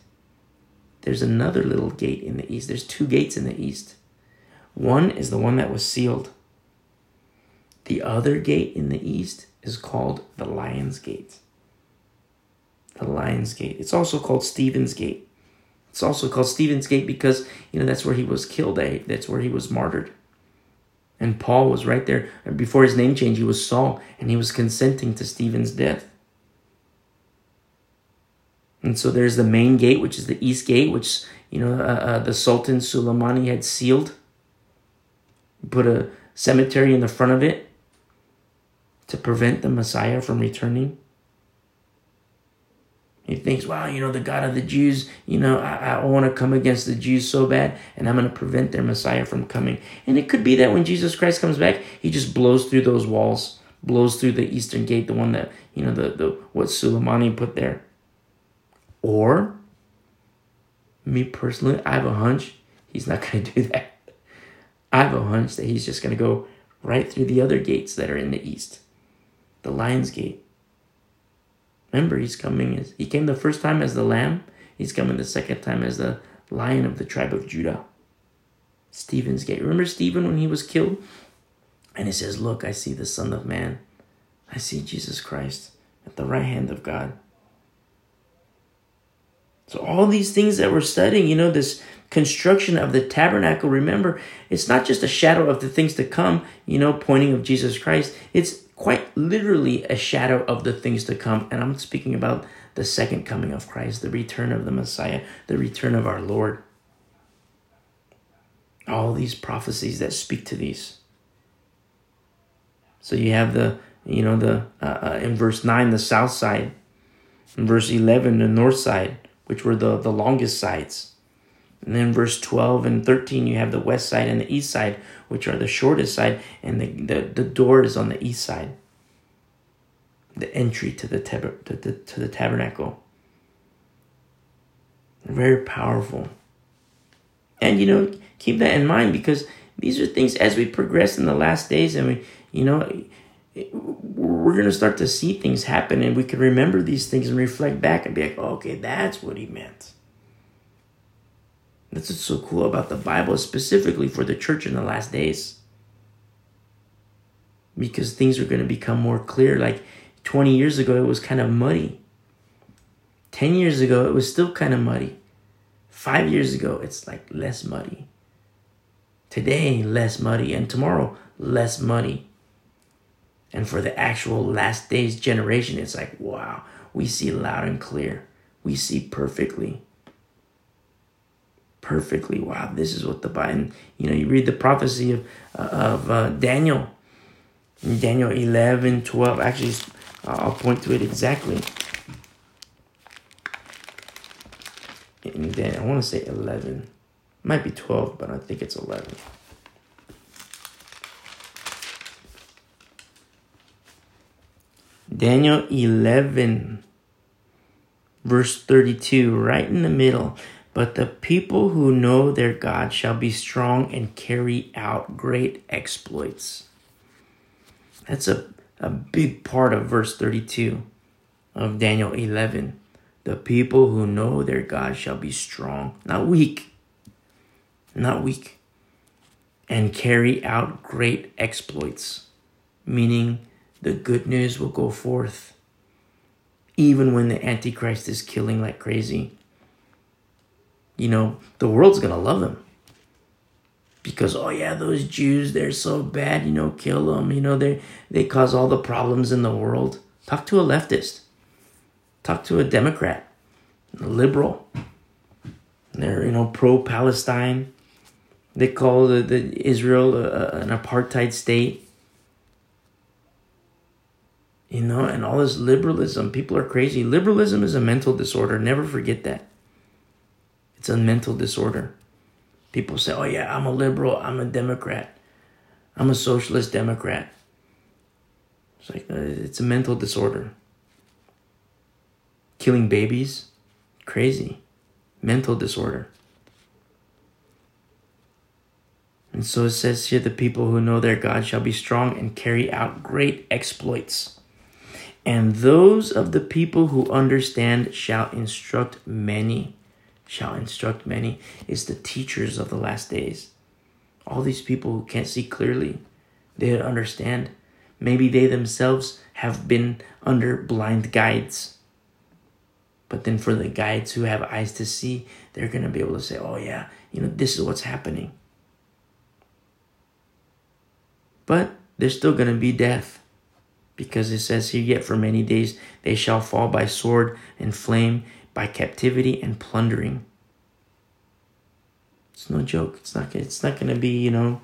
S1: there's another little gate in the east. There's two gates in the east. One is the one that was sealed. The other gate in the east is called the Lion's Gate. The Lion's Gate. It's also called Stephen's Gate. It's also called Stephen's Gate because, you know, that's where he was killed. Eh? That's where he was martyred. And Paul was right there. Before his name change, he was Saul, and he was consenting to Stephen's death. And so there's the main gate, which is the east gate, which you know uh, uh, the Sultan Suleimani had sealed. Put a cemetery in the front of it to prevent the Messiah from returning. He thinks, wow, you know, the God of the Jews, you know, I, I want to come against the Jews so bad, and I'm going to prevent their Messiah from coming. And it could be that when Jesus Christ comes back, he just blows through those walls, blows through the eastern gate, the one that, you know, the, the what Suleimani put there. Or, me personally, I have a hunch he's not going to do that. I have a hunch that he's just going to go right through the other gates that are in the east. The lion's gate. Remember, he's coming as he came the first time as the lamb, he's coming the second time as the lion of the tribe of Judah. Stephen's gate. Remember Stephen when he was killed? And he says, Look, I see the Son of Man. I see Jesus Christ at the right hand of God. So all these things that we're studying, you know, this construction of the tabernacle, remember, it's not just a shadow of the things to come, you know, pointing of Jesus Christ. It's quite literally a shadow of the things to come. And I'm speaking about the second coming of Christ, the return of the Messiah, the return of our Lord. All these prophecies that speak to these. So you have the, you know, the uh, uh, in verse 9, the south side. In verse 11, the north side, which were the, the longest sides. And then verse 12 and 13, you have the west side and the east side, which are the shortest side, and the, the, the door is on the east side. The entry to the, tab- to, the, to the tabernacle. Very powerful. And, you know, keep that in mind because these are things as we progress in the last days and we, you know, we're going to start to see things happen and we can remember these things and reflect back and be like, oh, okay, that's what he meant. That's what's so cool about the Bible, specifically for the church in the last days. Because things are going to become more clear. Like 20 years ago, it was kind of muddy. 10 years ago, it was still kind of muddy. Five years ago, it's like less muddy. Today, less muddy. And tomorrow, less muddy. And for the actual last days generation, it's like, wow, we see loud and clear. We see perfectly perfectly. Wow, this is what the Bible, you know, you read the prophecy of, uh, of uh, Daniel, Daniel 11, 12. Actually, I'll point to it exactly. In Daniel, I want to say 11. Might be 12, but I think it's 11. Daniel 11, verse 32, right in the middle. But the people who know their God shall be strong and carry out great exploits. That's a, a big part of verse 32 of Daniel 11. The people who know their God shall be strong, not weak, not weak, and carry out great exploits, meaning the good news will go forth even when the Antichrist is killing like crazy you know, the world's going to love them. Because, oh yeah, those Jews, they're so bad, you know, kill them. You know, they, they cause all the problems in the world. Talk to a leftist. Talk to a Democrat, a liberal. They're, you know, pro Palestine. They call the, the Israel an apartheid state. You know, and all this liberalism, people are crazy. Liberalism is a mental disorder. Never forget that. It's a mental disorder. People say, oh, yeah, I'm a liberal, I'm a Democrat, I'm a socialist Democrat. It's like, uh, it's a mental disorder. Killing babies, crazy. Mental disorder. And so it says here the people who know their God shall be strong and carry out great exploits. And those of the people who understand shall instruct many shall instruct many is the teachers of the last days. All these people who can't see clearly, they understand. Maybe they themselves have been under blind guides. But then for the guides who have eyes to see, they're going to be able to say, oh, yeah, you know, this is what's happening. But there's still going to be death because it says here, yet for many days they shall fall by sword and flame by captivity and plundering. It's no joke. It's not. It's not to be. You know.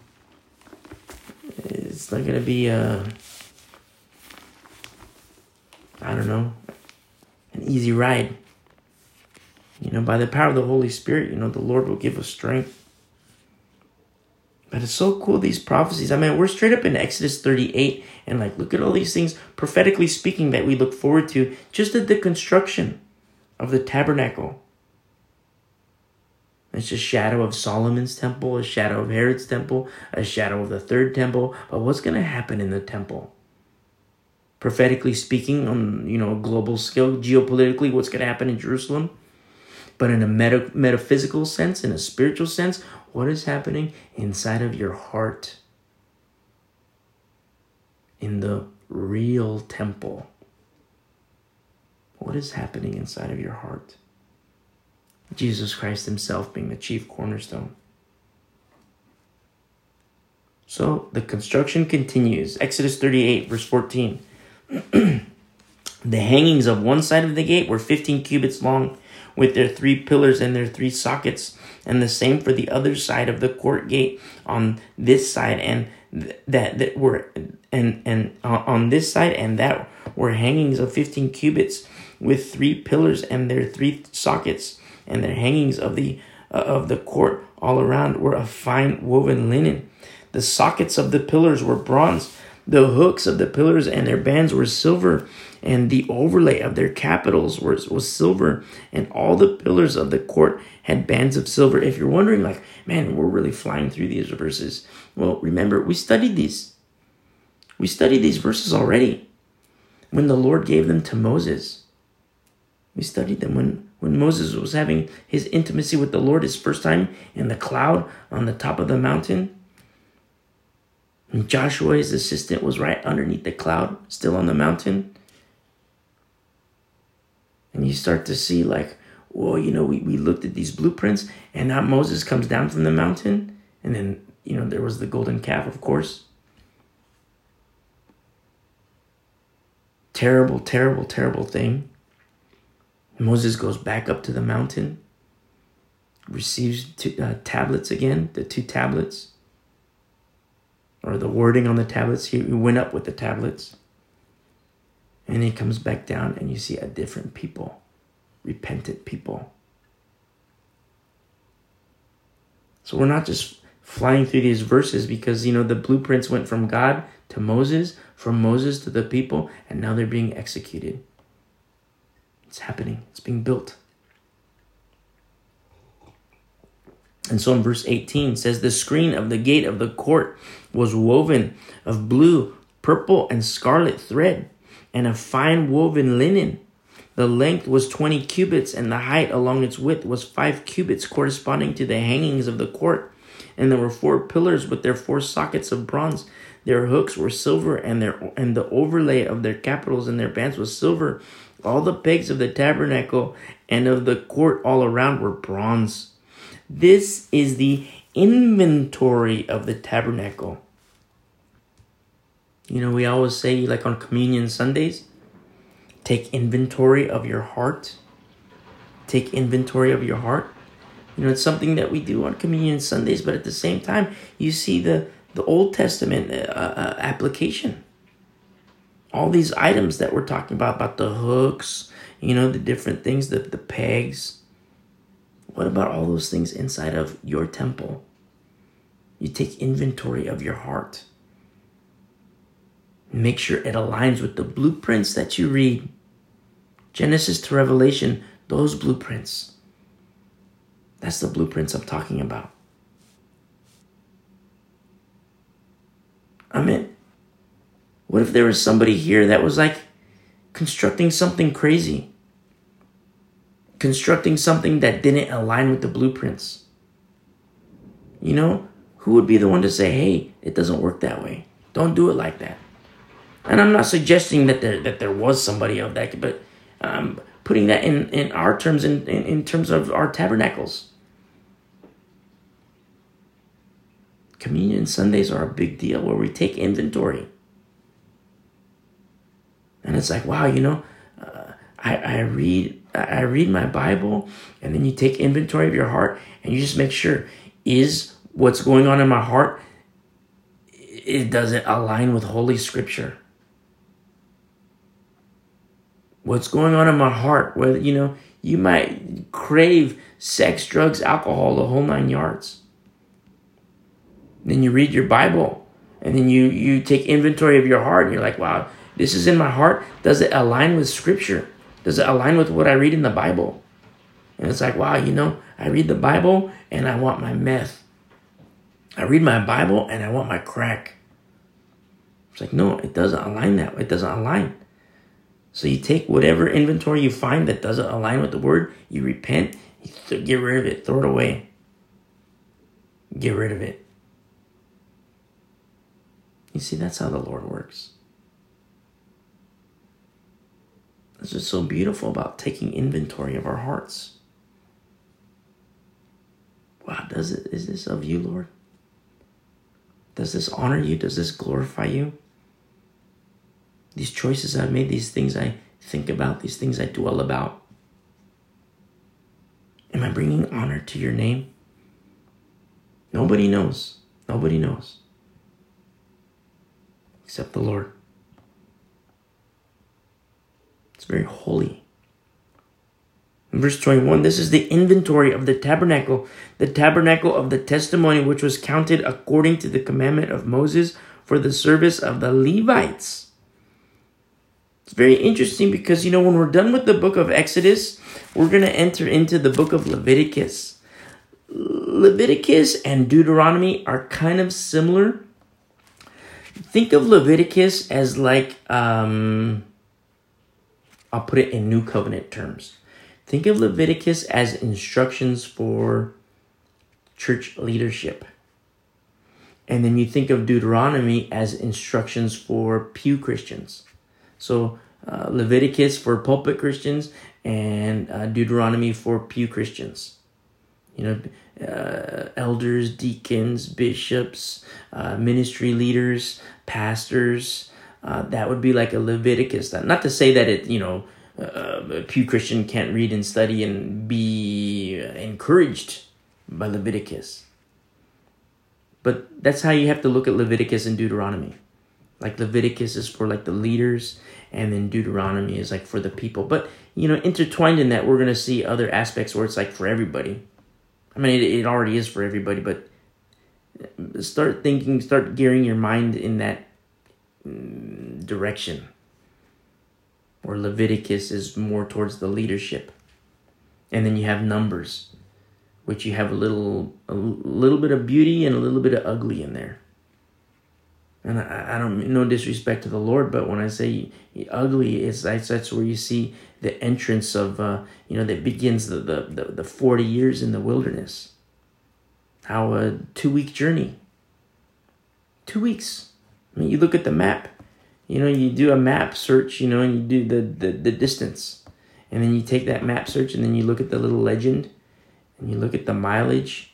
S1: It's not to be. Uh, I don't know. An easy ride. You know, by the power of the Holy Spirit, you know, the Lord will give us strength. But it's so cool, these prophecies. I mean, we're straight up in Exodus 38, and like, look at all these things, prophetically speaking, that we look forward to just at the construction of the tabernacle. It's a shadow of Solomon's temple, a shadow of Herod's temple, a shadow of the third temple. But what's going to happen in the temple? Prophetically speaking, on you know a global scale, geopolitically, what's going to happen in Jerusalem? But in a meta- metaphysical sense, in a spiritual sense, what is happening inside of your heart? In the real temple. What is happening inside of your heart? Jesus Christ Himself being the chief cornerstone. So the construction continues. Exodus 38, verse 14. the hangings of one side of the gate were 15 cubits long, with their three pillars and their three sockets, and the same for the other side of the court gate on this side and that that were and and uh, on this side and that were hangings of 15 cubits with three pillars and their three sockets and their hangings of the uh, of the court all around were of fine woven linen. The sockets of the pillars were bronze the hooks of the pillars and their bands were silver and the overlay of their capitals was, was silver and all the pillars of the court had bands of silver. If you're wondering like man we're really flying through these verses. Well remember we studied these. We studied these verses already. When the lord gave them to moses we studied them when, when Moses was having his intimacy with the Lord his first time in the cloud on the top of the mountain. And Joshua, his assistant, was right underneath the cloud, still on the mountain. And you start to see, like, well, you know, we, we looked at these blueprints, and now Moses comes down from the mountain. And then, you know, there was the golden calf, of course. Terrible, terrible, terrible thing. Moses goes back up to the mountain, receives two, uh, tablets again, the two tablets, or the wording on the tablets. He went up with the tablets. And he comes back down, and you see a different people, repentant people. So we're not just flying through these verses because, you know, the blueprints went from God to Moses, from Moses to the people, and now they're being executed. It's happening, it's being built. And so in verse 18 says, The screen of the gate of the court was woven of blue, purple, and scarlet thread, and of fine woven linen. The length was 20 cubits, and the height along its width was 5 cubits, corresponding to the hangings of the court. And there were four pillars with their four sockets of bronze. Their hooks were silver, and their and the overlay of their capitals and their bands was silver. All the pegs of the tabernacle and of the court all around were bronze. This is the inventory of the tabernacle. You know, we always say, like on Communion Sundays, take inventory of your heart. Take inventory of your heart. You know, it's something that we do on Communion Sundays, but at the same time, you see the, the Old Testament uh, uh, application all these items that we're talking about about the hooks you know the different things the, the pegs. What about all those things inside of your temple? You take inventory of your heart. Make sure it aligns with the blueprints that you read. Genesis to revelation those blueprints. That's the blueprints i'm talking about. I mean what if there was somebody here that was like constructing something crazy? Constructing something that didn't align with the blueprints? You know, who would be the one to say, hey, it doesn't work that way? Don't do it like that. And I'm not suggesting that there that there was somebody of that, but um, putting that in, in our terms, in, in, in terms of our tabernacles. Communion Sundays are a big deal where we take inventory. And it's like, wow, you know, uh, I, I read I read my Bible, and then you take inventory of your heart, and you just make sure is what's going on in my heart it doesn't align with Holy Scripture. What's going on in my heart? Whether you know you might crave sex, drugs, alcohol, the whole nine yards. Then you read your Bible, and then you you take inventory of your heart, and you're like, wow this is in my heart. Does it align with scripture? Does it align with what I read in the Bible? And it's like, wow, you know, I read the Bible and I want my meth. I read my Bible and I want my crack. It's like, no, it doesn't align that. It doesn't align. So you take whatever inventory you find that doesn't align with the word, you repent, you get rid of it, throw it away. Get rid of it. You see, that's how the Lord works. That's just so beautiful about taking inventory of our hearts. wow, does it is this of you, Lord? Does this honor you? Does this glorify you? These choices I've made, these things I think about, these things I dwell about. Am I bringing honor to your name? Nobody knows. Nobody knows. Except the Lord. It's very holy. Verse 21, this is the inventory of the tabernacle, the tabernacle of the testimony, which was counted according to the commandment of Moses for the service of the Levites. It's very interesting because, you know, when we're done with the book of Exodus, we're going to enter into the book of Leviticus. Leviticus and Deuteronomy are kind of similar. Think of Leviticus as like, um, I'll put it in New Covenant terms. Think of Leviticus as instructions for church leadership. And then you think of Deuteronomy as instructions for pew Christians. So uh, Leviticus for pulpit Christians and uh, Deuteronomy for pew Christians. You know, uh, elders, deacons, bishops, uh, ministry leaders, pastors. Uh, that would be like a Leviticus. Not to say that it, you know, uh, a pew Christian can't read and study and be encouraged by Leviticus. But that's how you have to look at Leviticus and Deuteronomy. Like Leviticus is for like the leaders, and then Deuteronomy is like for the people. But you know, intertwined in that, we're gonna see other aspects where it's like for everybody. I mean, it, it already is for everybody, but start thinking, start gearing your mind in that direction or Leviticus is more towards the leadership. And then you have Numbers, which you have a little a little bit of beauty and a little bit of ugly in there. And I, I don't no disrespect to the Lord, but when I say ugly, it's that's, that's where you see the entrance of uh, you know that begins the, the, the, the 40 years in the wilderness. How a two week journey. Two weeks. I mean, you look at the map you know, you do a map search, you know, and you do the, the, the distance. And then you take that map search and then you look at the little legend and you look at the mileage.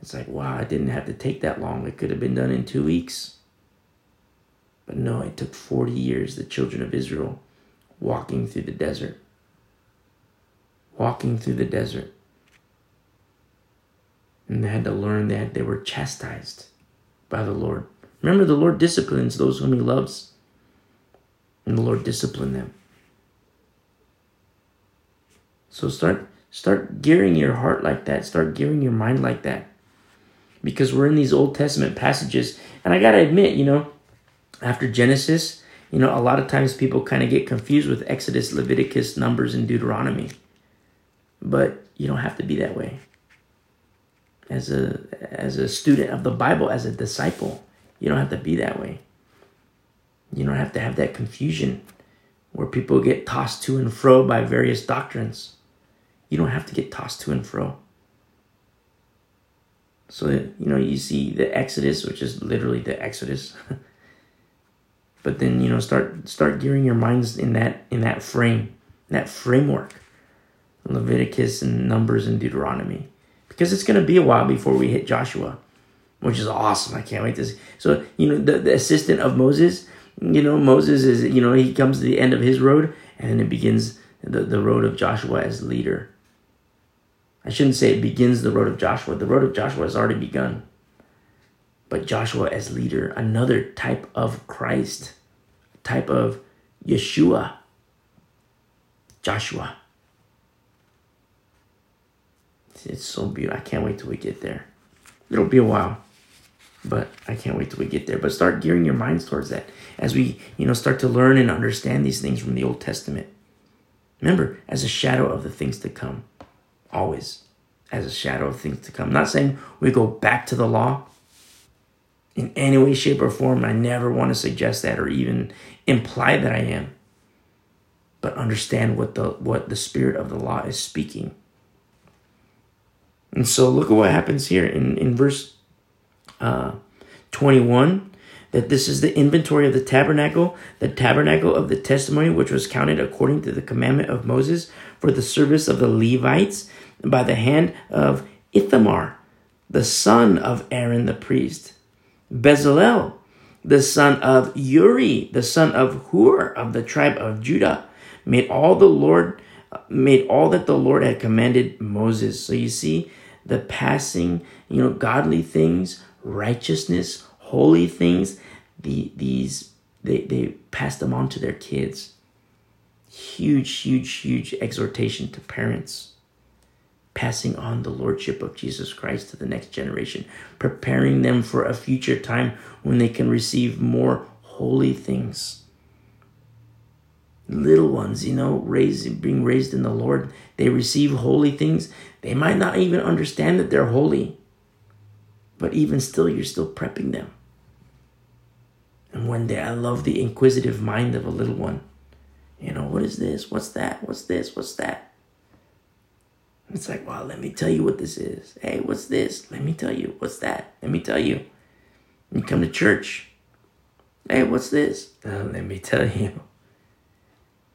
S1: It's like, wow, I didn't have to take that long. It could have been done in two weeks. But no, it took 40 years, the children of Israel walking through the desert. Walking through the desert. And they had to learn that they were chastised by the Lord. Remember, the Lord disciplines those whom He loves and the Lord discipline them. So start start gearing your heart like that. Start gearing your mind like that. Because we're in these Old Testament passages, and I got to admit, you know, after Genesis, you know, a lot of times people kind of get confused with Exodus, Leviticus, Numbers, and Deuteronomy. But you don't have to be that way. As a as a student of the Bible, as a disciple, you don't have to be that way. You don't have to have that confusion where people get tossed to and fro by various doctrines. You don't have to get tossed to and fro. So, you know, you see the Exodus, which is literally the Exodus. but then, you know, start start gearing your minds in that in that frame, that framework. Leviticus and Numbers and Deuteronomy. Because it's gonna be a while before we hit Joshua, which is awesome. I can't wait to see. So, you know, the, the assistant of Moses, you know, Moses is, you know, he comes to the end of his road and it begins the, the road of Joshua as leader. I shouldn't say it begins the road of Joshua. The road of Joshua has already begun. But Joshua as leader, another type of Christ, type of Yeshua. Joshua. It's so beautiful. I can't wait till we get there. It'll be a while. But I can't wait till we get there. But start gearing your minds towards that as we, you know, start to learn and understand these things from the Old Testament. Remember, as a shadow of the things to come. Always as a shadow of things to come. I'm not saying we go back to the law in any way, shape, or form. I never want to suggest that or even imply that I am. But understand what the what the spirit of the law is speaking. And so look at what happens here in, in verse uh, 21 that this is the inventory of the tabernacle, the tabernacle of the testimony, which was counted according to the commandment of Moses for the service of the Levites by the hand of Ithamar, the son of Aaron the priest. Bezalel, the son of Uri, the son of Hur of the tribe of Judah, made all the Lord made all that the Lord had commanded Moses. So you see the passing, you know, godly things, righteousness, holy things, the these they they passed them on to their kids. Huge, huge, huge exhortation to parents. Passing on the lordship of Jesus Christ to the next generation, preparing them for a future time when they can receive more holy things. Little ones, you know, raised being raised in the Lord, they receive holy things. They might not even understand that they're holy. But even still, you're still prepping them. And one day I love the inquisitive mind of a little one. You know, what is this? What's that? What's this? What's that? It's like, well, let me tell you what this is. Hey, what's this? Let me tell you. What's that? Let me tell you. You come to church. Hey, what's this? Uh, let me tell you.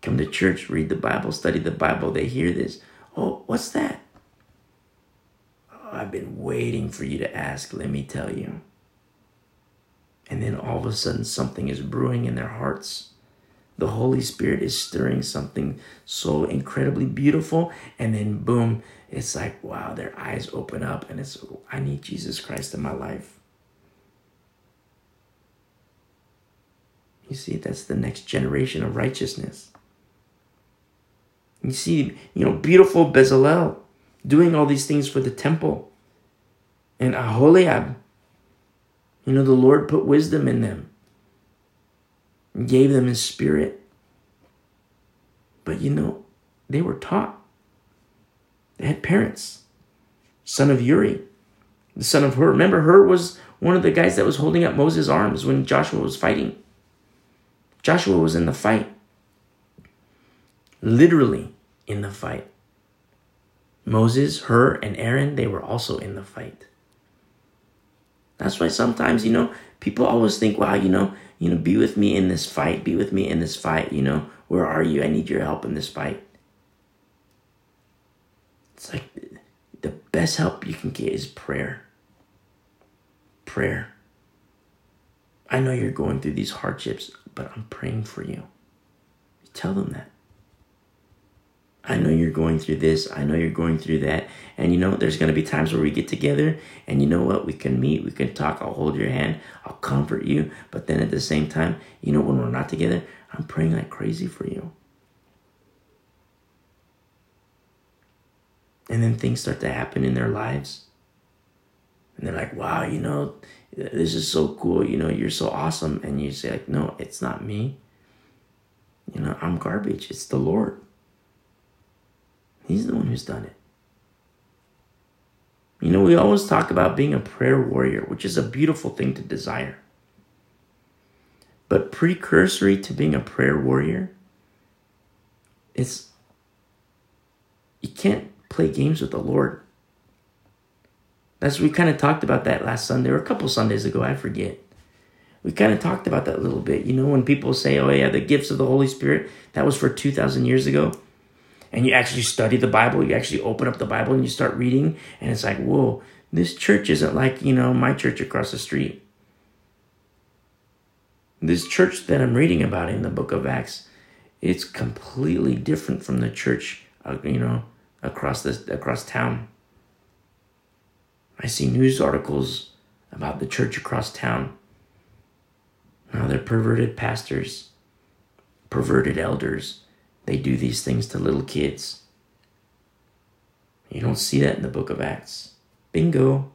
S1: Come to church, read the Bible, study the Bible. They hear this. Oh, what's that? I've been waiting for you to ask. Let me tell you. And then all of a sudden, something is brewing in their hearts. The Holy Spirit is stirring something so incredibly beautiful. And then, boom, it's like, wow, their eyes open up and it's, I need Jesus Christ in my life. You see, that's the next generation of righteousness. You see, you know, beautiful Bezalel doing all these things for the temple. And Aholiab you know, the Lord put wisdom in them and gave them his spirit. But you know, they were taught. They had parents. Son of Uri, the son of Hur. Remember, Hur was one of the guys that was holding up Moses' arms when Joshua was fighting. Joshua was in the fight. Literally in the fight. Moses, Hur, and Aaron, they were also in the fight. That's why sometimes, you know, people always think, wow, you know, you know, be with me in this fight, be with me in this fight, you know, where are you? I need your help in this fight. It's like the best help you can get is prayer. Prayer. I know you're going through these hardships, but I'm praying for you. Tell them that. I know you're going through this. I know you're going through that. And you know, there's going to be times where we get together and you know what? We can meet, we can talk. I'll hold your hand, I'll comfort you. But then at the same time, you know, when we're not together, I'm praying like crazy for you. And then things start to happen in their lives. And they're like, wow, you know, this is so cool. You know, you're so awesome. And you say, like, no, it's not me. You know, I'm garbage. It's the Lord. He's the one who's done it. You know, we always talk about being a prayer warrior, which is a beautiful thing to desire. But precursory to being a prayer warrior is you can't play games with the Lord. That's we kind of talked about that last Sunday or a couple Sundays ago, I forget. We kind of talked about that a little bit. You know, when people say, "Oh yeah, the gifts of the Holy Spirit," that was for 2000 years ago and you actually study the Bible, you actually open up the Bible and you start reading, and it's like, whoa, this church isn't like, you know, my church across the street. This church that I'm reading about in the book of Acts, it's completely different from the church, uh, you know, across this across town. I see news articles about the church across town. Now they're perverted pastors, perverted elders, they do these things to little kids. You don't see that in the book of Acts. Bingo.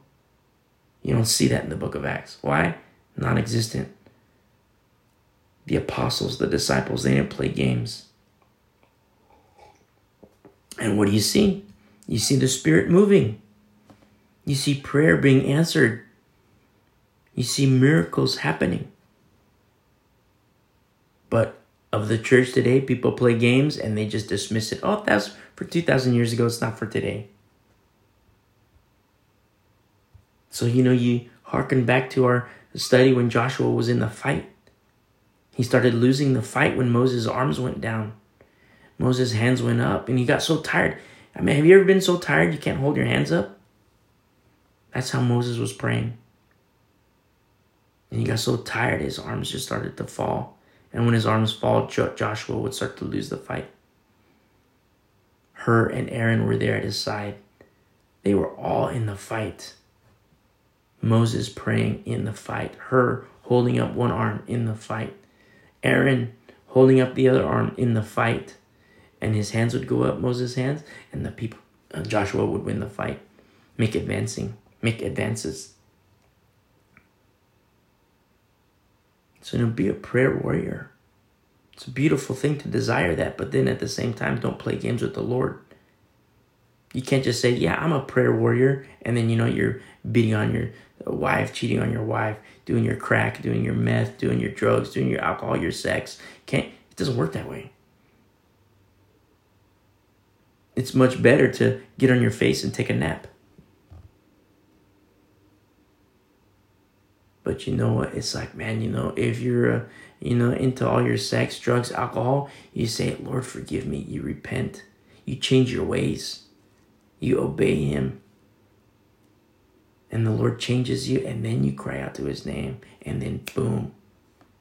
S1: You don't see that in the book of Acts. Why? Non existent. The apostles, the disciples, they didn't play games. And what do you see? You see the Spirit moving. You see prayer being answered. You see miracles happening. But of the church today, people play games and they just dismiss it. Oh, that's for 2,000 years ago, it's not for today. So, you know, you hearken back to our study when Joshua was in the fight. He started losing the fight when Moses' arms went down. Moses' hands went up and he got so tired. I mean, have you ever been so tired you can't hold your hands up? That's how Moses was praying. And he got so tired, his arms just started to fall. And when his arms fall, Joshua would start to lose the fight. Hur and Aaron were there at his side. They were all in the fight. Moses praying in the fight. Hur holding up one arm in the fight. Aaron holding up the other arm in the fight. And his hands would go up, Moses' hands, and the people, uh, Joshua would win the fight, make advancing, make advances. So, you know, be a prayer warrior. It's a beautiful thing to desire that, but then at the same time, don't play games with the Lord. You can't just say, Yeah, I'm a prayer warrior, and then you know you're beating on your wife, cheating on your wife, doing your crack, doing your meth, doing your drugs, doing your alcohol, your sex. Can't it doesn't work that way. It's much better to get on your face and take a nap. But you know what? It's like, man, you know, if you're, uh, you know, into all your sex, drugs, alcohol, you say, Lord, forgive me. You repent. You change your ways. You obey Him. And the Lord changes you, and then you cry out to His name, and then boom,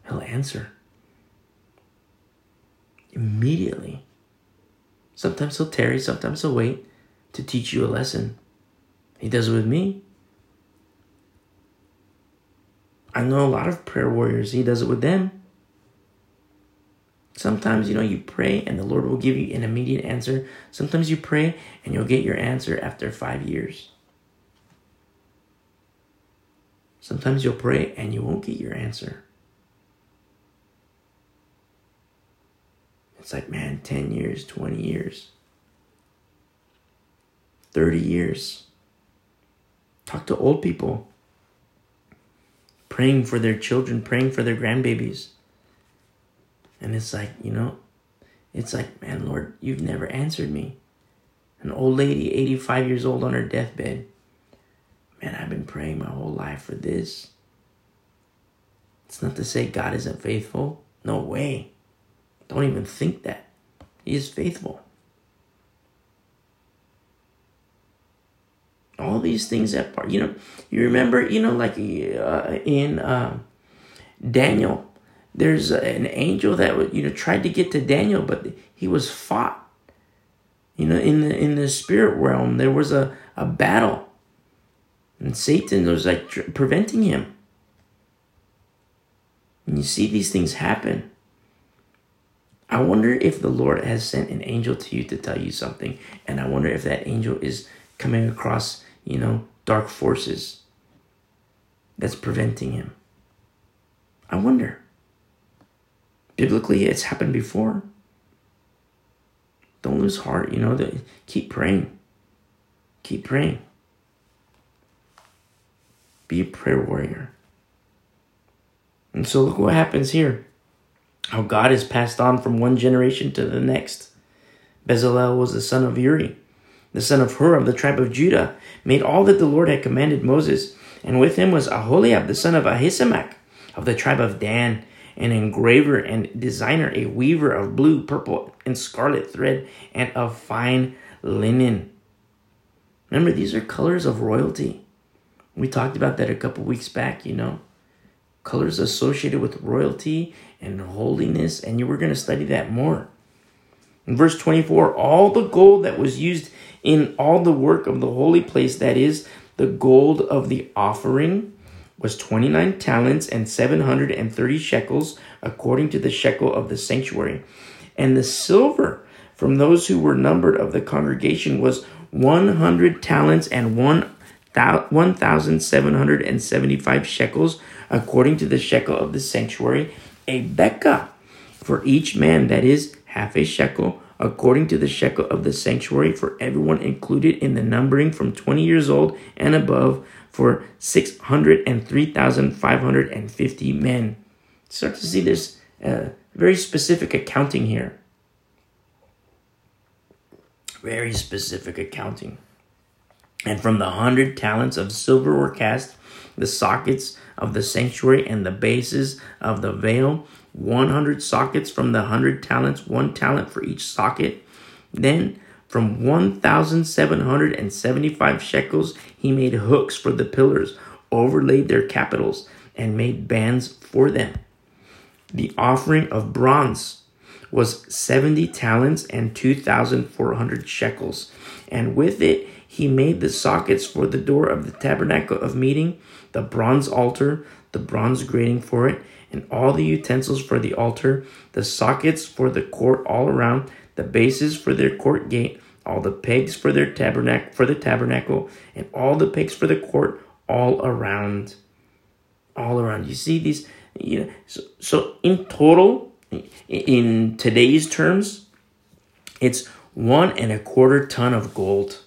S1: He'll answer. Immediately. Sometimes He'll tarry, sometimes He'll wait to teach you a lesson. He does it with me. I know a lot of prayer warriors, he does it with them. Sometimes, you know, you pray and the Lord will give you an immediate answer. Sometimes you pray and you'll get your answer after five years. Sometimes you'll pray and you won't get your answer. It's like, man, 10 years, 20 years, 30 years. Talk to old people praying for their children, praying for their grandbabies. And it's like, you know, it's like, man, Lord, you've never answered me. An old lady, 85 years old on her deathbed. Man, I've been praying my whole life for this. It's not to say God isn't faithful. No way. Don't even think that. He is faithful. All these things that part you know you remember you know like uh, in uh, daniel there's an angel that would you know tried to get to daniel but he was fought you know in the in the spirit realm. There was a, a battle. And satan was like tr- preventing him. And you see these things happen. I wonder if the lord has sent an angel to you to tell you something. And i wonder if that angel is coming across you know, dark forces that's preventing him. I wonder. Biblically, it's happened before. Don't lose heart, you know, keep praying. Keep praying. Be a prayer warrior. And so look what happens here. How God is passed on from one generation to the next. Bezalel was the son of Uri the son of Hur of the tribe of Judah, made all that the Lord had commanded Moses. And with him was Aholiab, the son of Ahisamach, of the tribe of Dan, an engraver and designer, a weaver of blue, purple, and scarlet thread, and of fine linen. Remember, these are colors of royalty. We talked about that a couple weeks back, you know. Colors associated with royalty and holiness, and you were going to study that more. In verse 24, all the gold that was used in all the work of the holy place, that is, the gold of the offering, was 29 talents and 730 shekels, according to the shekel of the sanctuary. And the silver from those who were numbered of the congregation was 100 talents and 1,775 shekels, according to the shekel of the sanctuary, a bekah for each man, that is, half a shekel according to the shekel of the sanctuary for everyone included in the numbering from 20 years old and above for 603,550 men. Start to see this uh, very specific accounting here. Very specific accounting. And from the hundred talents of silver were cast the sockets of the sanctuary and the bases of the veil 100 sockets from the 100 talents, one talent for each socket. Then From 1,775 shekels, he made hooks for the pillars, overlaid their capitals, and made bands for them. The offering of bronze was 70 talents and 2,400 shekels. And with it, he made the sockets for the door of the tabernacle of meeting, the bronze altar, the bronze grating for it, and all the utensils for the altar, the sockets for the court all around, the bases for their court gate, all the pegs for their tabernacle for the tabernacle, and all the pegs for the court all around. All around. You see these you know, so, so in total, in today's terms, it's one and a quarter ton of gold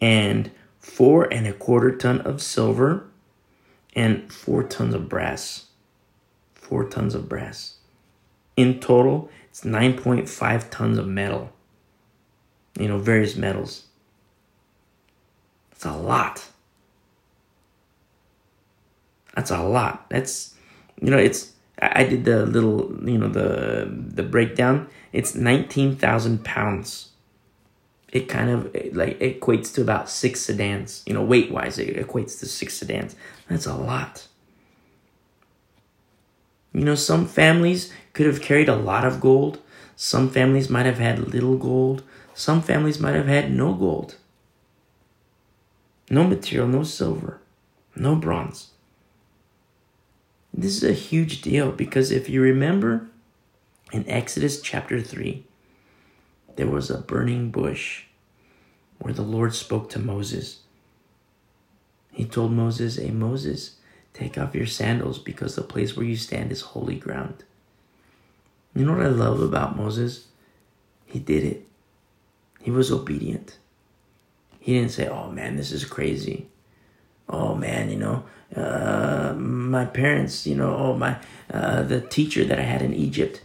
S1: and four and a quarter ton of silver and four tons of brass. Four tons of brass. In total, it's 9.5 tons of metal. You know, various metals. It's a lot. That's a lot. That's, you know, it's, I did the little, you know, the, the breakdown. It's 19,000 pounds. It kind of like equates to about six sedans, you know, weight wise, it equates to six sedans. That's a lot. You know, some families could have carried a lot of gold. Some families might have had little gold. Some families might have had no gold. No material, no silver, no bronze. This is a huge deal because if you remember in Exodus chapter 3, there was a burning bush where the Lord spoke to Moses. He told Moses, Hey, Moses, take off your sandals because the place where you stand is holy ground. You know what I love about Moses? He did it. He was obedient. He didn't say, Oh man, this is crazy. Oh man, you know, uh, my parents, you know, oh my, uh, the teacher that I had in Egypt,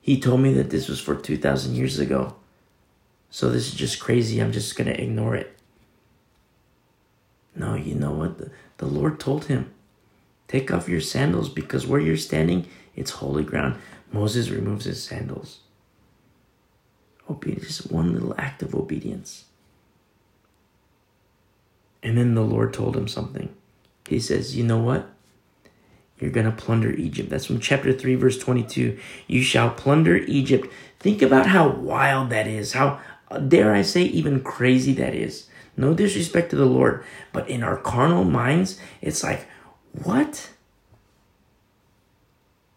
S1: he told me that this was for 2,000 years ago. So this is just crazy. I'm just going to ignore it. No, you know what? The, the Lord told him, take off your sandals because where you're standing, it's holy ground. Moses removes his sandals. Obedience, just one little act of obedience. And then the Lord told him something. He says, You know what? You're going to plunder Egypt. That's from chapter 3, verse 22. You shall plunder Egypt. Think about how wild that is. How, dare I say, even crazy that is. No disrespect to the Lord, but in our carnal minds, it's like, what?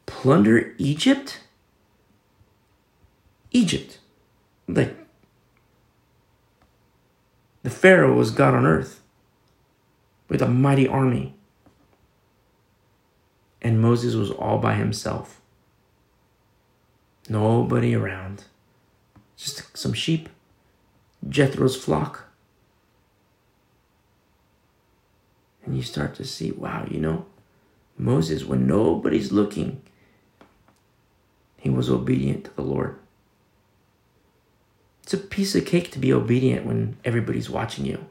S1: Plunder Egypt? Egypt. Like, the Pharaoh was God on earth with a mighty army. And Moses was all by himself. Nobody around. Just some sheep. Jethro's flock. And you start to see, wow, you know, Moses, when nobody's looking, he was obedient to the Lord. It's a piece of cake to be obedient when everybody's watching you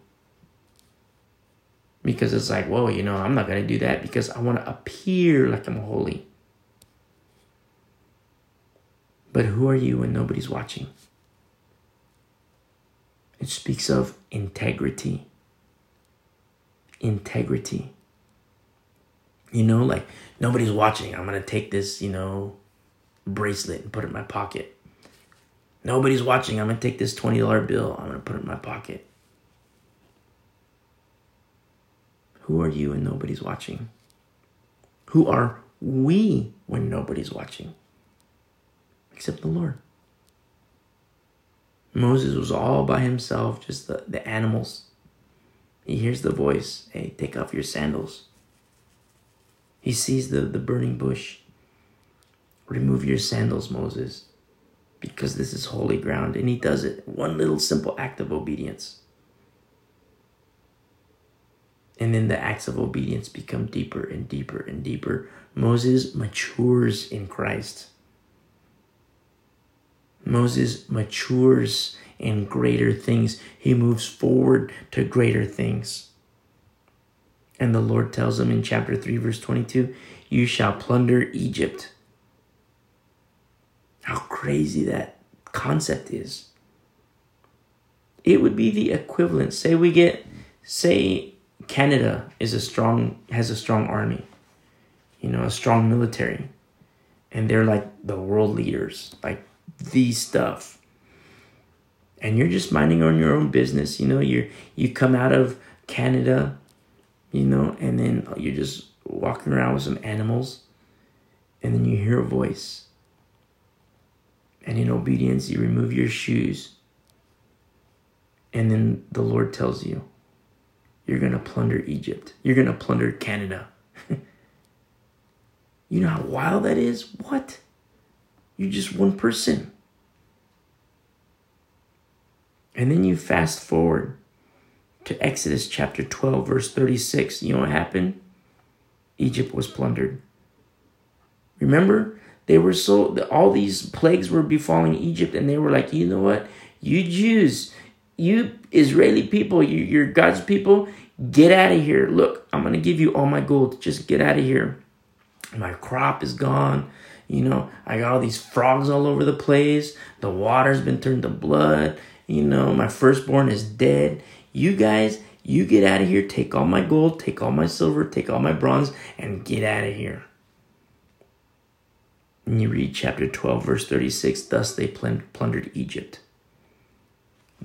S1: because it's like, whoa, you know, I'm not going to do that because I want to appear like I'm holy. But who are you when nobody's watching? It speaks of integrity. Integrity. You know, like nobody's watching. I'm going to take this, you know, bracelet and put it in my pocket. Nobody's watching. I'm going to take this $20 bill. I'm going to put it in my pocket. Who are you when nobody's watching? Who are we when nobody's watching? Except the Lord. Moses was all by himself, just the, the animals. He hears the voice hey, take off your sandals. He sees the, the burning bush. Remove your sandals, Moses, because this is holy ground. And he does it. One little simple act of obedience. And then the acts of obedience become deeper and deeper and deeper. Moses matures in Christ. Moses matures in greater things. He moves forward to greater things. And the Lord tells him in chapter 3, verse 22 You shall plunder Egypt. How crazy that concept is. it would be the equivalent. Say we get, say Canada is a strong has a strong army, you know, a strong military, and they're like the world leaders, like the stuff. And you're just minding on your own business, you know. you're you come out of Canada, you know, and then you're just walking around with some animals, and then you hear a voice. And in obedience, you remove your shoes and then the Lord tells you, you're going to plunder Egypt. You're going to plunder Canada. you know how wild that is? What? You're just one person. And then you fast forward to Exodus chapter 12, verse 36. You know what happened? Egypt was plundered. Remember, they were so, all these plagues were befalling Egypt, and they were like, you know what? You Jews, you Israeli people, you, you're God's people, get out of here. Look, I'm going to give you all my gold. Just get out of here. My crop is gone. You know, I got all these frogs all over the place. The water's been turned to blood. You know, my firstborn is dead. You guys, you get out of here. Take all my gold, take all my silver, take all my bronze, and get out of here. And you read chapter 12, verse 36 Thus they plundered Egypt.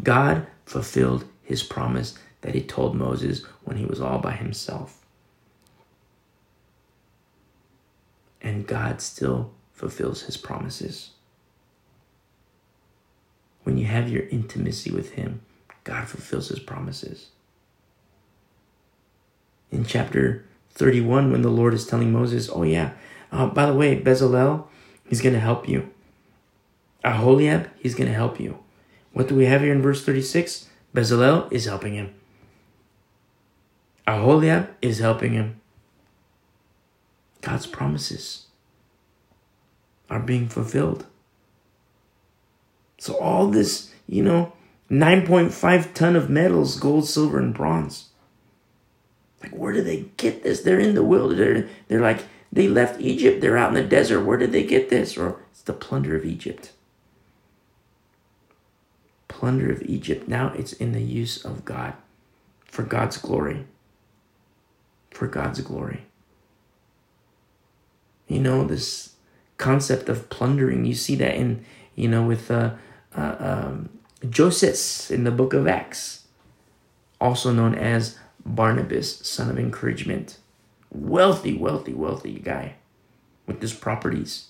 S1: God fulfilled his promise that he told Moses when he was all by himself. And God still fulfills his promises. When you have your intimacy with him, God fulfills his promises. In chapter 31, when the Lord is telling Moses, Oh, yeah, uh, by the way, Bezalel, he's going to help you. Aholiab, he's going to help you. What do we have here in verse 36? Bezalel is helping him. Aholiab is helping him. God's promises are being fulfilled. So all this, you know, 9.5 ton of metals, gold, silver, and bronze. Like, where do they get this? They're in the wilderness. They're, they're like, they left Egypt. They're out in the desert. Where did they get this? Or it's the plunder of Egypt plunder of Egypt. Now it's in the use of God for God's glory. For God's glory. You know, this concept of plundering, you see that in, you know, with uh, uh, um, Joseph in the book of Acts, also known as Barnabas, son of encouragement. Wealthy, wealthy, wealthy guy with his properties.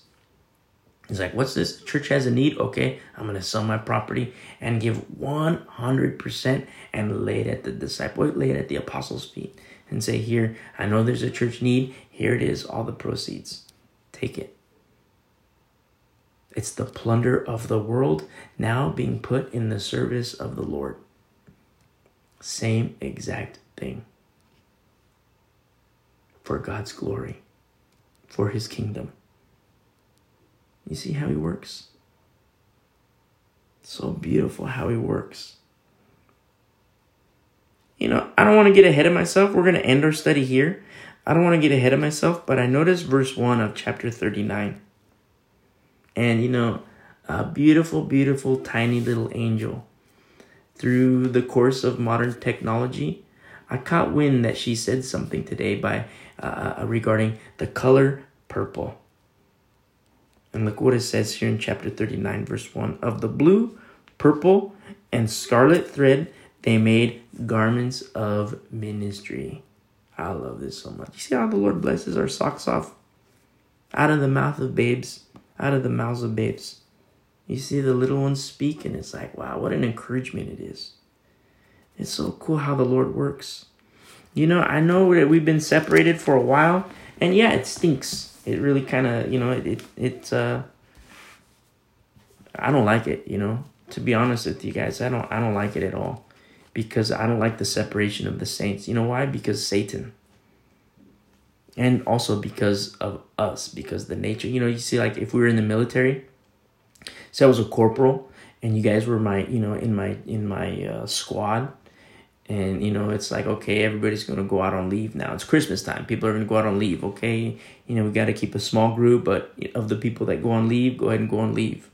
S1: He's like, what's this? Church has a need. Okay, I'm going to sell my property and give 100% and lay it at the disciple, lay it at the apostles' feet and say, here, I know there's a church need. Here it is, all the proceeds. Take it. It's the plunder of the world now being put in the service of the Lord. Same exact thing. For God's glory, for his kingdom. You see how he works? So beautiful how he works. You know, I don't want to get ahead of myself. We're going to end our study here. I don't want to get ahead of myself, but I noticed verse 1 of chapter 39. And, you know, a beautiful, beautiful, tiny little angel. Through the course of modern technology, I caught wind that she said something today by uh, uh regarding the color purple. And look what it says here in chapter 39, verse 1. Of the blue, purple, and scarlet thread, they made garments of ministry. I love this so much. You see how the Lord blesses our socks off? Out of the mouth of babes, out of the mouths of babes. You see the little ones speak, and it's like, wow, what an encouragement it is. It's so cool how the Lord works. You know, I know that we've been separated for a while, and yeah, it stinks it really kind of you know it it, it uh, I don't like it. You know, to be honest with you guys, I don't I don't like it at all because I don't like the separation of the saints. You know why? Because Satan. And also because of us, because the nature. You know, you see, like if we were in the military, so I was a corporal, and you guys were my, you know, in my in my uh, squad, and you know it's like okay everybody's gonna go out on leave now it's christmas time people are gonna go out on leave okay you know we got to keep a small group but of the people that go on leave go ahead and go on leave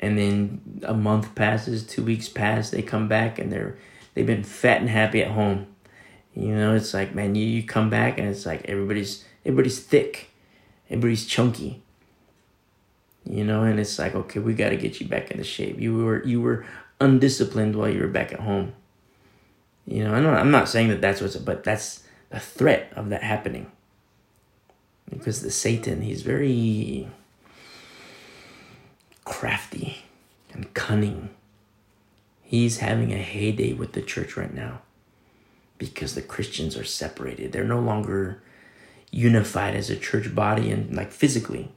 S1: and then a month passes, two weeks pass, they come back and they're they've been fat and happy at home. You know, it's like man, you, you come back and it's like everybody's everybody's thick, everybody's chunky. You know, and it's like okay, we got to get you back into shape. You were you were undisciplined while you were back at home. You know, I know I'm not saying that that's what's, but that's the threat of that happening. Because the Satan, he's very crafty and cunning. He's having a heyday with the church right now because the Christians are separated. They're no longer unified as a church body and like physically.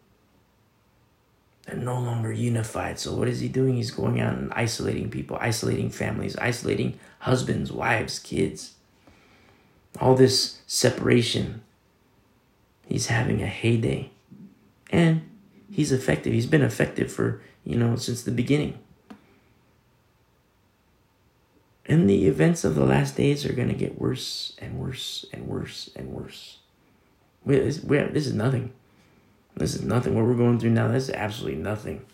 S1: They're no longer unified. So what is he doing? He's going out and isolating people, isolating families, isolating husbands, wives, kids. All this separation. He's having a heyday. And he's effective. He's been effective for, you know, since the beginning. And the events of the last days are going to get worse and worse and worse and worse. We, this, we, this is nothing. This is nothing. What we're going through now, this is absolutely nothing.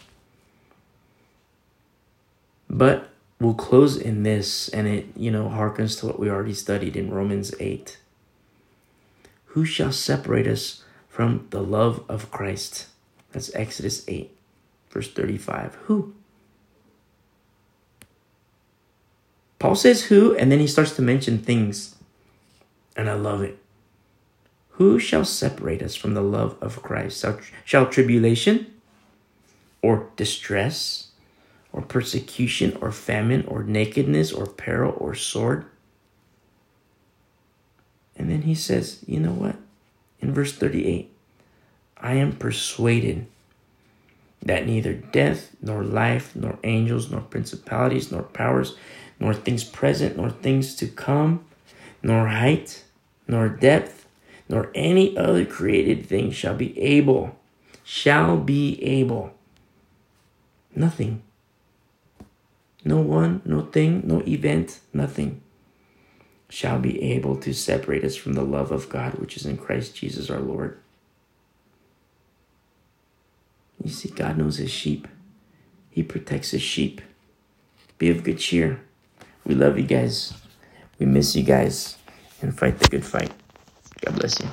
S1: But we'll close in this, and it, you know, harkens to what we already studied in Romans 8. Who shall separate us from the love of Christ? That's Exodus 8, verse 35. Who? Paul says who, and then he starts to mention things. And I love it. Who shall separate us from the love of Christ? Shall, shall tribulation or distress or persecution or famine or nakedness or peril or sword? And then he says, you know what? In verse 38, I am persuaded that neither death, nor life, nor angels, nor principalities, nor powers, nor things present, nor things to come, nor height, nor depth, nor any other created thing shall be able, shall be able. Nothing. No one, no thing, no event, nothing shall be able to separate us from the love of God which is in Christ Jesus our Lord. You see, God knows his sheep. He protects his sheep. Be of good cheer. We love you guys. We miss you guys. And fight the good fight. God bless you.